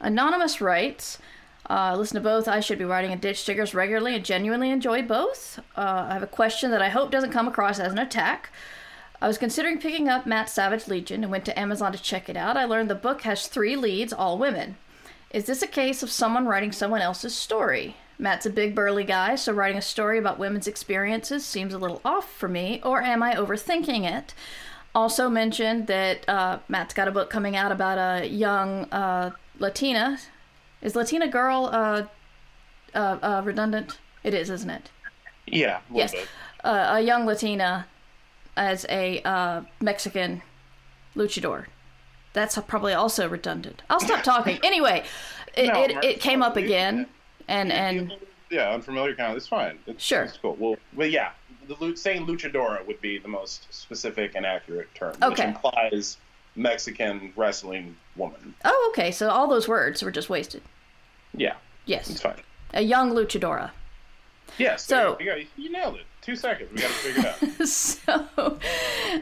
Anonymous writes, uh, listen to both. I should be writing and ditch diggers regularly and genuinely enjoy both. Uh, I have a question that I hope doesn't come across as an attack. I was considering picking up Matt Savage Legion and went to Amazon to check it out. I learned the book has three leads, all women. Is this a case of someone writing someone else's story? Matt's a big burly guy, so writing a story about women's experiences seems a little off for me, or am I overthinking it? Also mentioned that uh, Matt's got a book coming out about a young uh, Latina. Is Latina girl uh, uh, uh, redundant? It is, isn't it? Yeah. A yes. Uh, a young Latina as a uh, Mexican luchador. That's probably also redundant. I'll stop talking. anyway, it, No, it, it came up again, and and yeah, unfamiliar kind of. It's fine. It's, Sure. It's cool. Well, well, yeah. The saying luchadora would be the most specific and accurate term, which Okay. implies Mexican wrestling woman. oh, okay. So all those words were just wasted. Yeah, Yes. it's fine. a young luchadora. Yes. So- you, go. you nailed it. Two seconds. We got to figure it out. so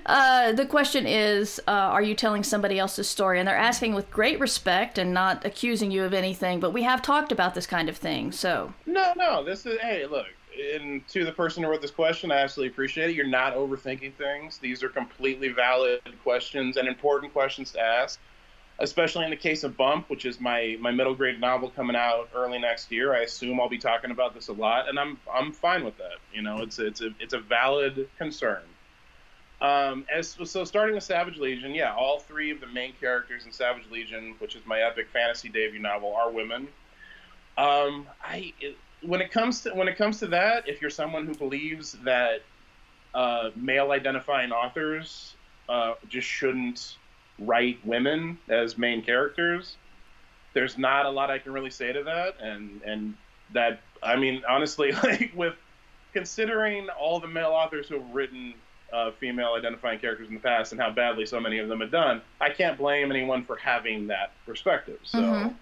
uh, the question is uh, are you telling somebody else's story and they're asking with great respect and not accusing you of anything but we have talked about this kind of thing so No, no. This is hey, look. And to the person who wrote this question, I absolutely appreciate it. You're not overthinking things. These are completely valid questions and important questions to ask. Especially in the case of Bump, which is my my middle grade novel coming out early next year. I assume I'll be talking about this a lot, and I'm I'm fine with that. You know, it's it's a it's a valid concern. Um, as so, starting with Savage Legion, yeah, all three of the main characters in Savage Legion, which is my epic fantasy debut novel, are women. Um, I it, when it comes to when it comes to that, if you're someone who believes that uh, male identifying authors uh, just shouldn't write women as main characters, there's not a lot I can really say to that, and and that I mean honestly, like with considering all the male authors who have written uh, female identifying characters in the past and how badly so many of them have done, I can't blame anyone for having that perspective. So, Mhm.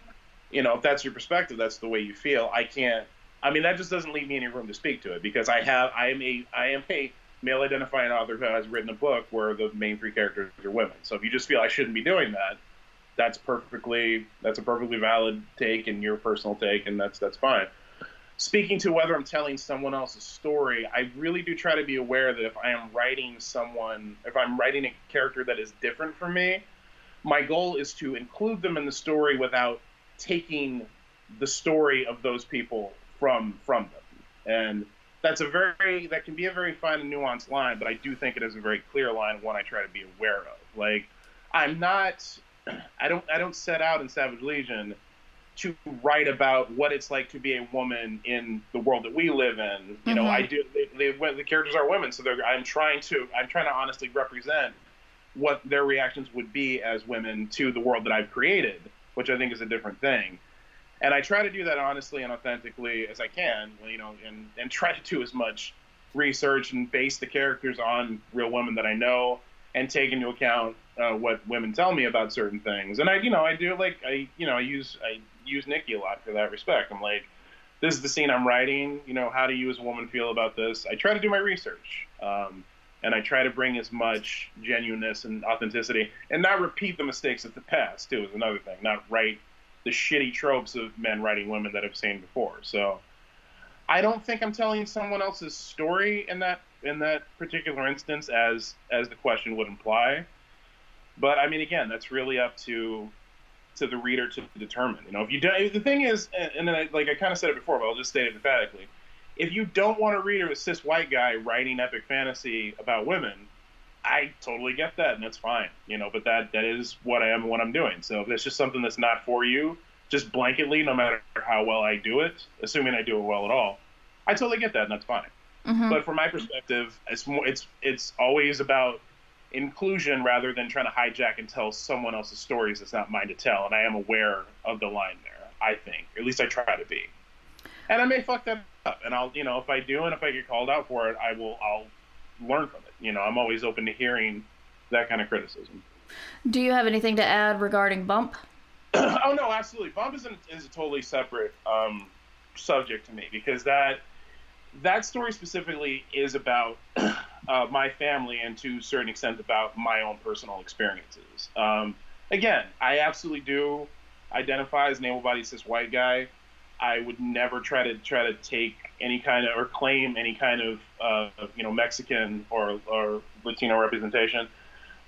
you know, if that's your perspective, that's the way you feel. I can't. I mean, that just doesn't leave me any room to speak to it because I have. I am a. I am a male identifying author who has written a book where the main three characters are women. So if you just feel I shouldn't be doing that, that's perfectly. That's a perfectly valid take and your personal take, and that's that's fine speaking to whether I'm telling someone else's story, I really do try to be aware that if I am writing someone, if I'm writing a character that is different from me, my goal is to include them in the story without taking the story of those people from from them. And that's a very that can be a very fine and nuanced line, but I do think it is a very clear line, one I try to be aware of. Like I'm not I don't I don't set out in Savage Legion to write about what it's like to be a woman in the world that we live in. You know, Mhm. I do. They, they, the characters are women, so they're, I'm trying to. I'm trying to honestly represent what their reactions would be as women to the world that I've created, which I think is a different thing. And I try to do that honestly and authentically as I can. You know, and and try to do as much research and base the characters on real women that I know and take into account uh, what women tell me about certain things. And I, you know, I do like I, you know, I use I use Nikki a lot for that respect. I'm like, this is the scene I'm writing. You know, how do you as a woman feel about this? I try to do my research, um, and I try to bring as much genuineness and authenticity, and not repeat the mistakes of the past. Too is another thing. Not write the shitty tropes of men writing women that I've seen before. So. I don't think I'm telling someone else's story in that in that particular instance, as as the question would imply. But I mean, again, that's really up to to the reader to determine. You know, if you don't the thing is, and then I, like I kind of said it before, but I'll just state it emphatically: if you don't want to read a cis white guy writing epic fantasy about women, I totally get that, and that's fine. You know, but that that is what I am and what I'm doing. So if it's just something that's not for you, just blanketly, no matter how well I do it, assuming I do it well at all, I totally get that, and that's fine. Mhm. But from my perspective, it's more it's it's always about inclusion rather than trying to hijack and tell someone else's stories that's not mine to tell. And I am aware of the line there. I think, at least I try to be. And I may fuck that up, and I'll you know if I do and if I get called out for it, I will I'll learn from it. You know, I'm always open to hearing that kind of criticism. do you have anything to add regarding bump oh no, absolutely. Bump is, an, is a totally separate um, subject to me because that that story specifically is about uh, my family and to a certain extent about my own personal experiences. Um, again, I absolutely do identify as an able-bodied cis white guy. I would never try to try to take any kind of or claim any kind of uh, you know Mexican or or Latino representation.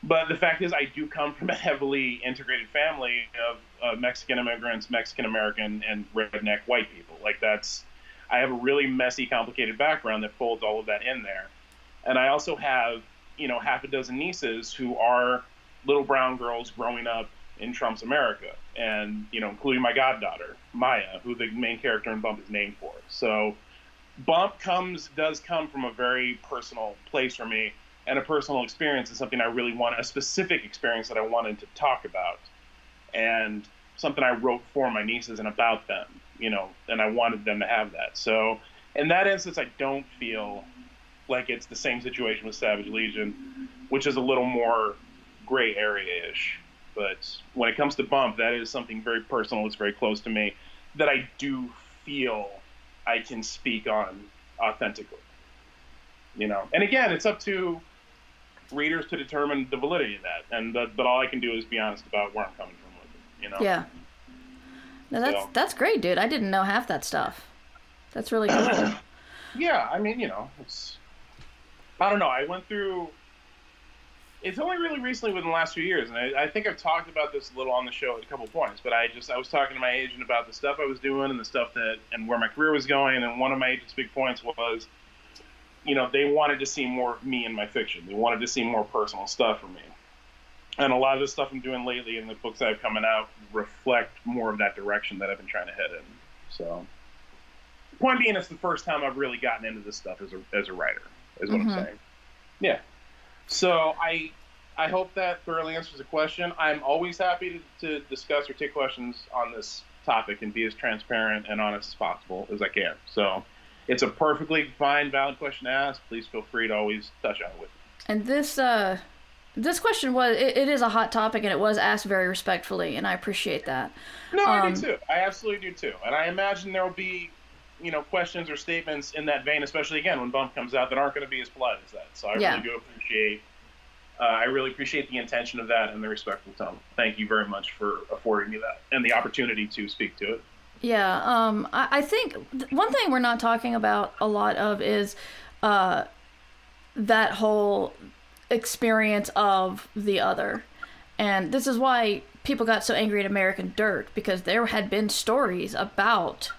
But the fact is, I do come from a heavily integrated family of uh, Mexican immigrants, Mexican American, and redneck white people. Like that's, I have a really messy, complicated background that folds all of that in there. And I also have, you know, half a dozen nieces who are little brown girls growing up in Trump's America, and you know, including my goddaughter Maya, who the main character in Bump is named for. So, Bump comes does come from a very personal place for me and a personal experience is something I really want, a specific experience that I wanted to talk about, and something I wrote for my nieces and about them, you know, and I wanted them to have that. So, in that instance, I don't feel like it's the same situation with Savage Legion, which is a little more gray area ish. But when it comes to Bump, that is something very personal. It's very close to me that I do feel I can speak on authentically. You know, and again, it's up to readers to determine the validity of that. And but all I can do is be honest about where I'm coming from with it. You know. Yeah. No, that's So- that's great, dude. I didn't know half that stuff. That's really cool. Yeah, I mean, you know, it's. I don't know. I went through. It's only really recently within the last few years, and I, I think I've talked about this a little on the show at a couple of points. But I just I was talking to my agent about the stuff I was doing and the stuff that and where my career was going, and one of my agent's big points was, you know, they wanted to see more of me in my fiction. They wanted to see more personal stuff from me, and a lot of the stuff I'm doing lately and the books that have coming out reflect more of that direction that I've been trying to head in. So point being, it's the first time I've really gotten into this stuff as a as a writer. Is what Mhm. I'm saying. Yeah. So I I hope that thoroughly answers the question. I'm always happy to, to discuss or take questions on this topic and be as transparent and honest as possible as I can. So it's a perfectly fine, valid question to ask. Please feel free to always touch on it with me. and this uh this question was it, it is a hot topic and it was asked very respectfully and I appreciate that. No, I Um, do too. I absolutely do too. And I imagine there will be, you know, questions or statements in that vein, especially again when Bump comes out, that aren't going to be as polite as that. So I Yeah. really do appreciate. Uh, I really appreciate the intention of that and the respectful tone. Thank you very much for affording me that and the opportunity to speak to it. Yeah, um, I, I think th- one thing we're not talking about a lot of is uh, that whole experience of the other. And this is why people got so angry at American Dirt, because there had been stories about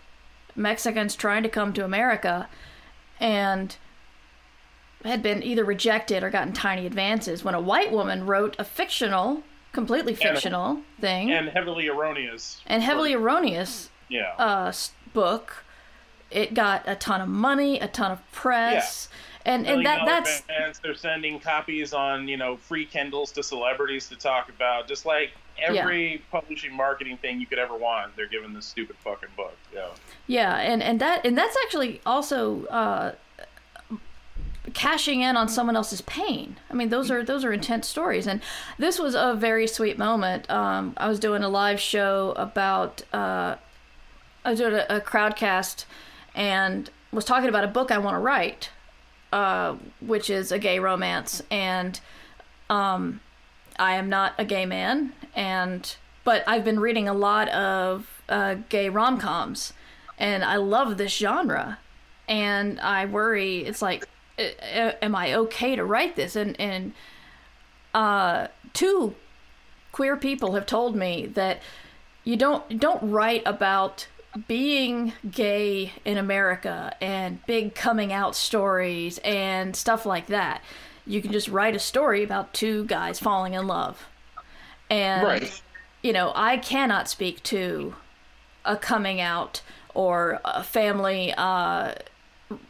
Mexicans trying to come to America and had been either rejected or gotten tiny advances when a white woman wrote a fictional, completely fictional thing And heavily erroneous. and heavily erroneous Yeah. uh, book. It got a ton of money, a ton of press, and and that that's bands, they're sending copies on you know free Kindles to celebrities to talk about. Just like every publishing marketing thing you could ever want, they're giving this stupid fucking book. Yeah. yeah, and and that and that's actually also uh, cashing in on someone else's pain. I mean, those are those are intense stories, and this was a very sweet moment. Um, I was doing a live show about uh, I was doing a, a crowdcast and was talking about a book I want to write, uh, which is a gay romance, and um, I am not a gay man, and but I've been reading a lot of uh, gay rom coms, and I love this genre, and I worry it's like, am I okay to write this? And and uh, two queer people have told me that you don't don't write about being gay in America and big coming out stories and stuff like that. You can just write a story about two guys falling in love. And Right. you know, I cannot speak to a coming out or a family uh,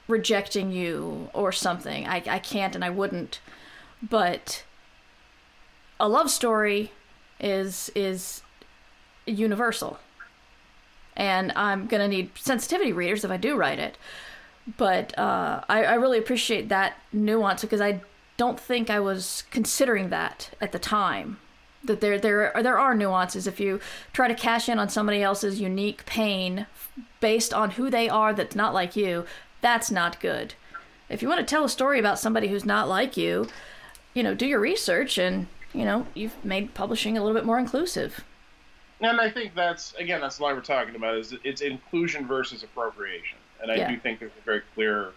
rejecting you or something. I, I can't and I wouldn't. But a love story is is universal. And I'm gonna need sensitivity readers if I do write it. But uh, I, I really appreciate that nuance because I don't think I was considering that at the time. That there there are, there are nuances if you try to cash in on somebody else's unique pain based on who they are that's not like you. That's not good. If you want to tell a story about somebody who's not like you, you know, do your research and you know you've made publishing a little bit more inclusive. And I think that's again that's why we're talking about is it's inclusion versus appropriation, and I Yeah. do think there's a very clear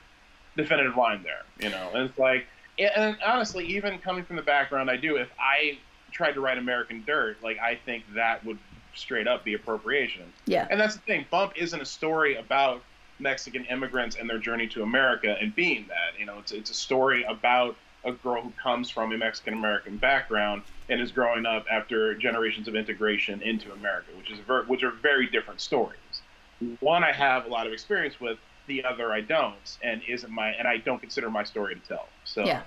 definitive line there, you know. And it's like, and honestly, even coming from the background I do, if I tried to write American Dirt, like I think that would straight up be appropriation. Yeah. And that's the thing. Bump isn't a story about Mexican immigrants and their journey to America and being that. You know, it's it's a story about a girl who comes from a Mexican American background and is growing up after generations of integration into America, which is ver- which are very different stories. One I have a lot of experience with, the other I don't, and isn't my and I don't consider my story to tell. So Yeah.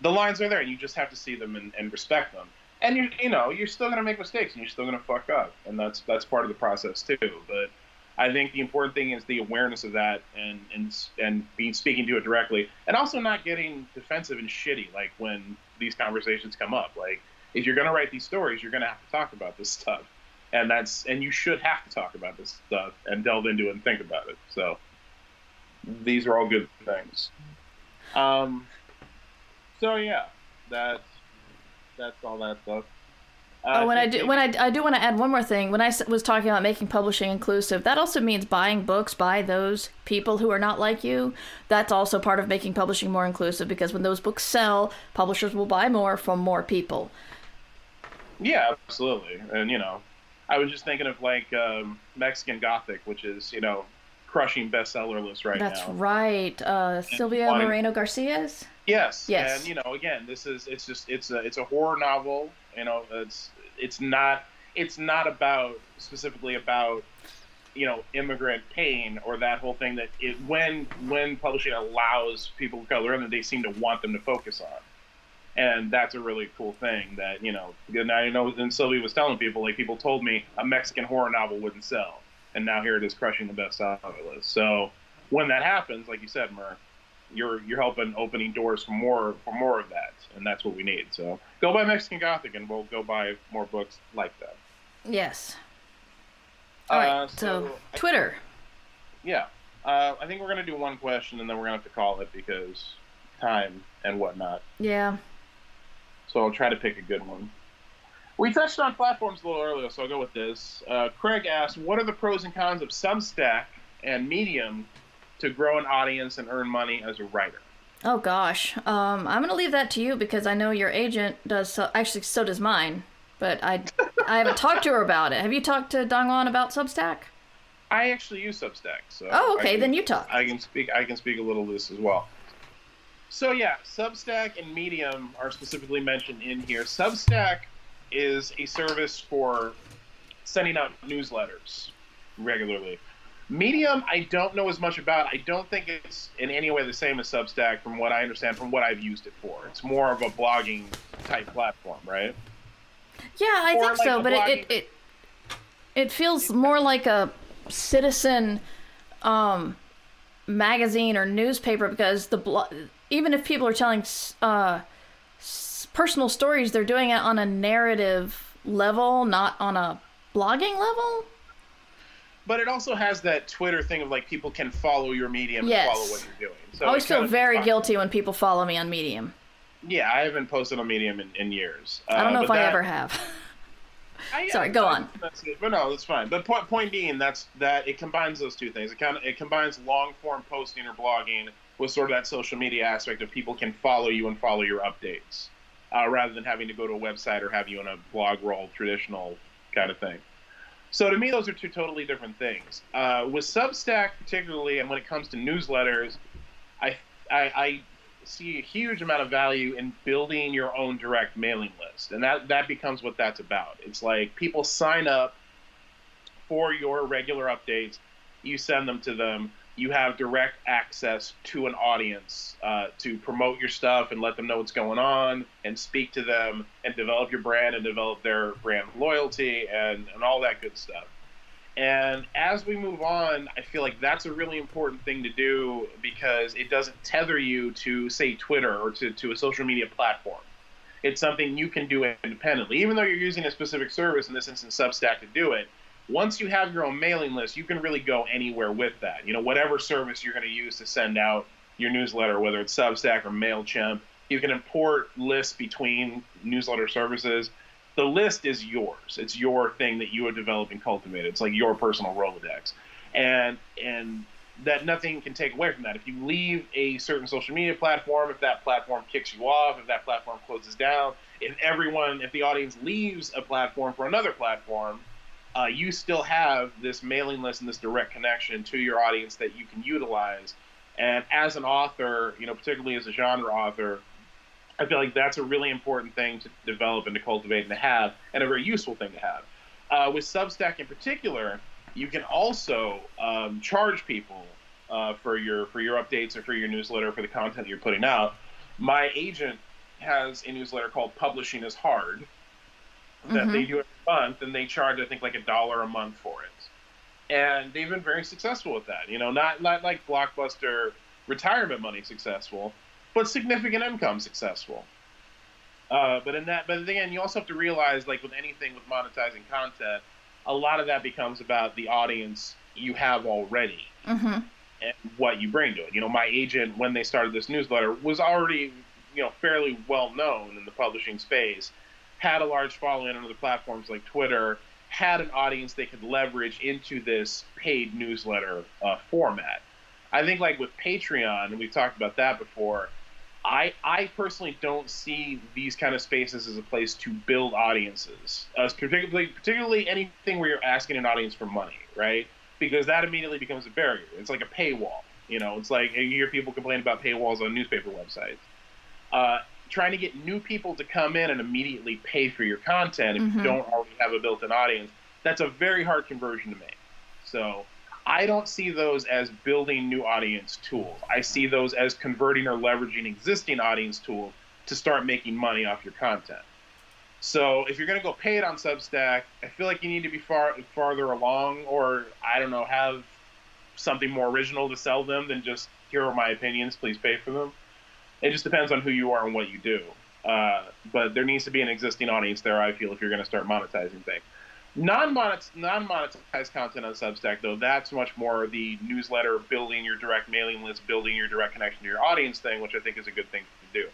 the lines are there, and you just have to see them and, and respect them. And you you know you're still gonna make mistakes, and you're still gonna fuck up, and that's that's part of the process too. But I think the important thing is the awareness of that, and and and being speaking to it directly, and also not getting defensive and shitty like when these conversations come up. Like if you're gonna write these stories, you're gonna have to talk about this stuff, and that's and you should have to talk about this stuff and delve into it and think about it. So these are all good things. Um, so yeah, that's that's all that stuff. Uh, Oh, when I do, when I, I do want to add one more thing. When I was talking about making publishing inclusive, that also means buying books by those people who are not like you. That's also part of making publishing more inclusive because when those books sell, publishers will buy more from more people. Yeah, absolutely. And you know, I was just thinking of like um, Mexican Gothic, which is you know crushing bestseller list right That's now. That's right. Uh, Silvia. Moreno Garcia's. Yes. Yes. And you know, again, this is it's just it's a it's a horror novel. You know, it's it's not it's not about specifically about you know immigrant pain or that whole thing that it when when publishing allows people of color in, they seem to want them to focus on. And that's a really cool thing that you know. And I know. And Silvia was telling people like people told me a Mexican horror novel wouldn't sell, and now here it is crushing the best bestseller list. So when that happens, like you said, Mur, you're you're helping opening doors for more for more of that, and that's what we need. So go buy Mexican Gothic, and we'll go buy more books like that. Yes. All right. Uh, so, I- Twitter. yeah, uh, I think we're gonna do one question, and then we're gonna have to call it because time and whatnot. Yeah. So I'll try to pick a good one. We touched on platforms a little earlier, so I'll go with this. Uh, Craig asked, "What are the pros and cons of Substack and Medium to grow an audience and earn money as a writer?" Oh gosh. Um, I'm gonna leave that to you because I know your agent does. So, actually, so does mine. But I, I haven't talked to her about it. Have you talked to Dongwon about Substack? I actually use Substack, so Oh, okay. can- Then you talk. I can speak. I can speak a little this as well. So yeah, Substack and Medium are specifically mentioned in here. Substack is a service for sending out newsletters regularly. Medium, I don't know as much about. I don't think it's in any way the same as Substack, from what I understand, from what I've used it for. It's more of a blogging type platform, right? Yeah, I Or think like so, but it, blogging- it it it feels more like a citizen um magazine or newspaper because the even if people are telling uh personal stories, they're doing it on a narrative level, not on a blogging level. But it also has that Twitter thing of like people can follow your medium Yes. and follow what you're doing. So I always feel very guilty when people follow me on Medium. Yeah, I haven't posted on Medium in, in years. I don't Uh, know if but I ever have. I- Sorry, go on. That's it. But no, that's fine. But point, point being, that's that it combines those two things. It kind of it combines long form posting or blogging with sort of that social media aspect of people can follow you and follow your updates, uh, rather than having to go to a website or have you in a blog roll traditional kind of thing. So to me, those are two totally different things. Uh, with Substack, particularly, and when it comes to newsletters, I, I, I see a huge amount of value in building your own direct mailing list, and that that becomes what that's about. It's like people sign up for your regular updates, you send them to them. You have direct access to an audience uh, to promote your stuff and let them know what's going on, and speak to them and develop your brand and develop their brand loyalty and, and all that good stuff. And as we move on, I feel like that's a really important thing to do because it doesn't tether you to, say, Twitter or to, to a social media platform. It's something you can do independently. Even though you're using a specific service, in this instance, Substack, to do it, once you have your own mailing list, you can really go anywhere with that. You know, whatever service you're going to use to send out your newsletter, whether it's Substack or MailChimp, you can import lists between newsletter services the list is yours. It's your thing that you have developed and cultivated. It's like your personal Rolodex, and and that nothing can take away from that. If you leave a certain social media platform, if that platform kicks you off, if that platform closes down, if everyone, if the audience leaves a platform for another platform, uh, you still have this mailing list and this direct connection to your audience that you can utilize. And as an author, you know, particularly as a genre author, I feel like that's a really important thing to develop and to cultivate and to have, and a very useful thing to have. Uh, with Substack in particular, you can also um, charge people uh, for your for your updates or for your newsletter for the content that you're putting out. My agent has a newsletter called Publishing is Hard that Mhm. they do every month, and they charge I think like a dollar a month for it. And they've been very successful with that. You know, not not like blockbuster retirement money successful, but significant income successful. Uh, but in that, but again, you also have to realize, like with anything with monetizing content, a lot of that becomes about the audience you have already Mm-hmm. and what you bring to it. You know, my agent, when they started this newsletter, was already, you know, fairly well known in the publishing space, had a large following on other platforms like Twitter, had an audience they could leverage into this paid newsletter uh, format. I think, like with Patreon, and we've talked about that before. I, I personally don't see these kind of spaces as a place to build audiences, uh, particularly particularly anything where you're asking an audience for money, right? Because that immediately becomes a barrier. It's like a paywall. You know, it's like you hear people complain about paywalls on newspaper websites. Uh, trying to get new people to come in and immediately pay for your content if Mhm. you don't already have a built-in audience, that's a very hard conversion to make. So I don't see those as building new audience tools. I see those as converting or leveraging existing audience tools to start making money off your content. So if you're going to go pay it on Substack, I feel like you need to be far farther along, or I don't know, have something more original to sell them than just here are my opinions, please pay for them. It just depends on who you are and what you do. Uh, but there needs to be an existing audience there. I feel if you're going to start monetizing things. Non-monet- non-monetized content on Substack, though, that's much more the newsletter, building your direct mailing list, building your direct connection to your audience thing, which I think is a good thing to do.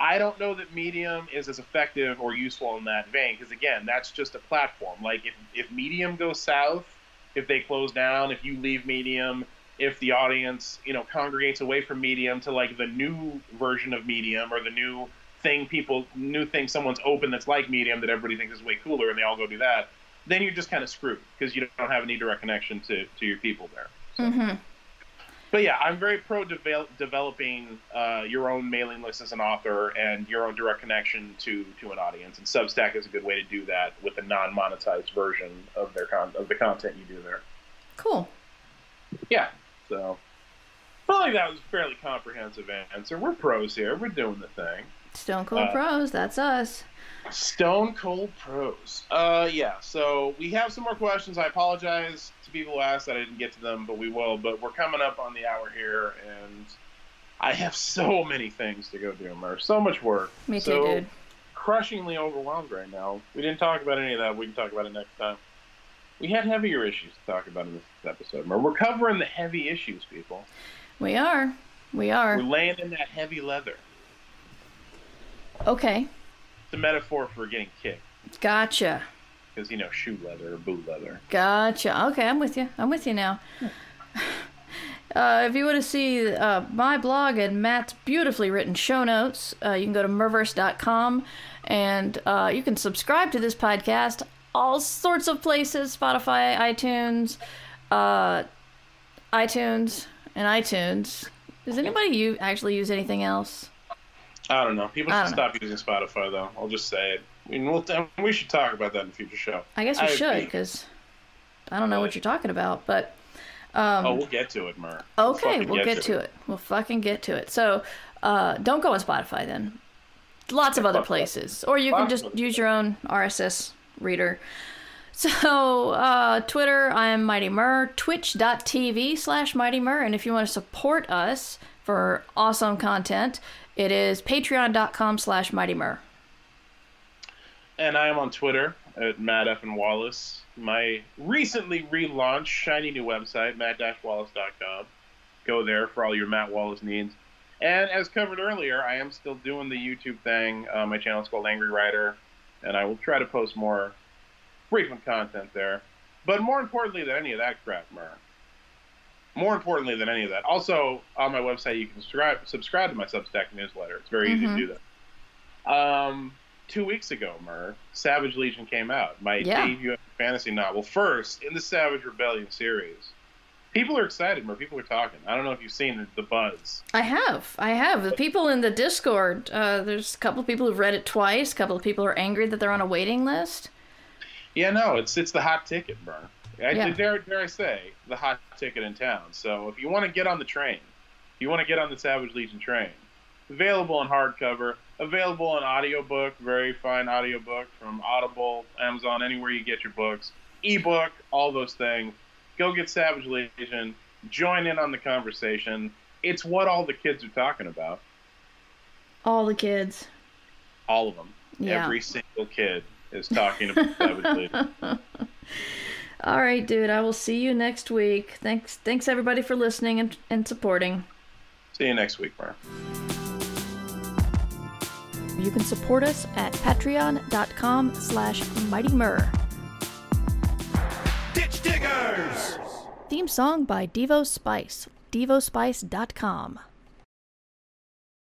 I don't know that Medium is as effective or useful in that vein because, again, that's just a platform. Like, if, if Medium goes south, if they close down, if you leave Medium, if the audience, you know, congregates away from Medium to like the new version of Medium or the new thing people, new thing someone's open that's like Medium that everybody thinks is way cooler and they all go do that, then you're just kind of screwed because you don't have any direct connection to, to your people there. Mm-hmm. But yeah, I'm very pro devel- developing uh, your own mailing list as an author and your own direct connection to, to an audience. And Substack is a good way to do that with a non-monetized version of their con- of the content you do there. Cool. Yeah, so I felt like that was a fairly comprehensive answer. We're pros here. We're doing the thing. Stone Cold Uh, Pros, that's us. Stone Cold Pros. Uh, yeah. So we have some more questions. I apologize to people who asked that I didn't get to them, but we will. But we're coming up on the hour here, and I have so many things to go do, Mur. So much work. Me too, so dude. Crushingly overwhelmed right now. We didn't talk about any of that. We can talk about it next time. We had heavier issues to talk about in this episode. We're covering the heavy issues, people. We are. We are. We're laying in that heavy leather. Okay. It's a metaphor for getting kicked, Gotcha. because you know, shoe leather or boot leather. Gotcha. Okay, I'm with you. I'm with you now. Uh, if you want to see uh, my blog and Matt's beautifully written show notes, uh, you can go to murverse.com and uh, you can subscribe to this podcast all sorts of places Spotify, iTunes, uh, iTunes, and iTunes. Does anybody you actually use anything else? I don't know. People should don't stop using Spotify, though. I'll just say it. I mean, we'll we should talk about that in a future show. I guess we I should because I don't know what you're talking about, but. Um, Oh, we'll get to it, Mur. Okay, fucking we'll get to it. We'll fucking get to it. So, uh, don't go on Spotify then. Lots of other places, or you can just use your own RSS reader. So, uh, Twitter, I am Mighty Mur. Twitch.tv slash Mighty Mur. And if you want to support us for awesome content, it is patreon.com slash Mighty Mur. And I am on Twitter at Matt F. and Wallace. My recently relaunched shiny new website, matt-wallace.com. Go there for all your Matt Wallace needs. And as covered earlier, I am still doing the YouTube thing. Uh, my channel is called Angry Writer, and I will try to post more frequent content there. But more importantly than any of that crap, Mur, more importantly than any of that, also on my website you can subscribe subscribe to my Substack newsletter. It's very easy to do that. Um, two weeks ago, Mur, Savage Legion came out, my Yeah. debut fantasy novel, first in the Savage Rebellion series. People are excited, Mur. People are talking. I don't know if you've seen the, the buzz. I have. I have. The people in the Discord, uh, there's a couple of people who've read it twice. A couple of people are angry that they're on a waiting list. Yeah, no, it's it's the hot ticket, Mur. I, Yeah. dare, dare I say, the hot ticket in town. So if you want to get on the train, if you want to get on the Savage Legion train, available in hardcover, available in audiobook, very fine audiobook from Audible, Amazon, anywhere you get your books, ebook, all those things. Go get Savage Legion, join in on the conversation. It's what all the kids are talking about. All the kids. All of them. Yeah. Every single kid is talking about Savage Legion. All right, dude. I will see you next week. Thanks. Thanks everybody for listening and, and supporting. See you next week, Mur. You can support us at patreon.com slash mightymur. Theme song by Devo Spice. DevoSpice.com.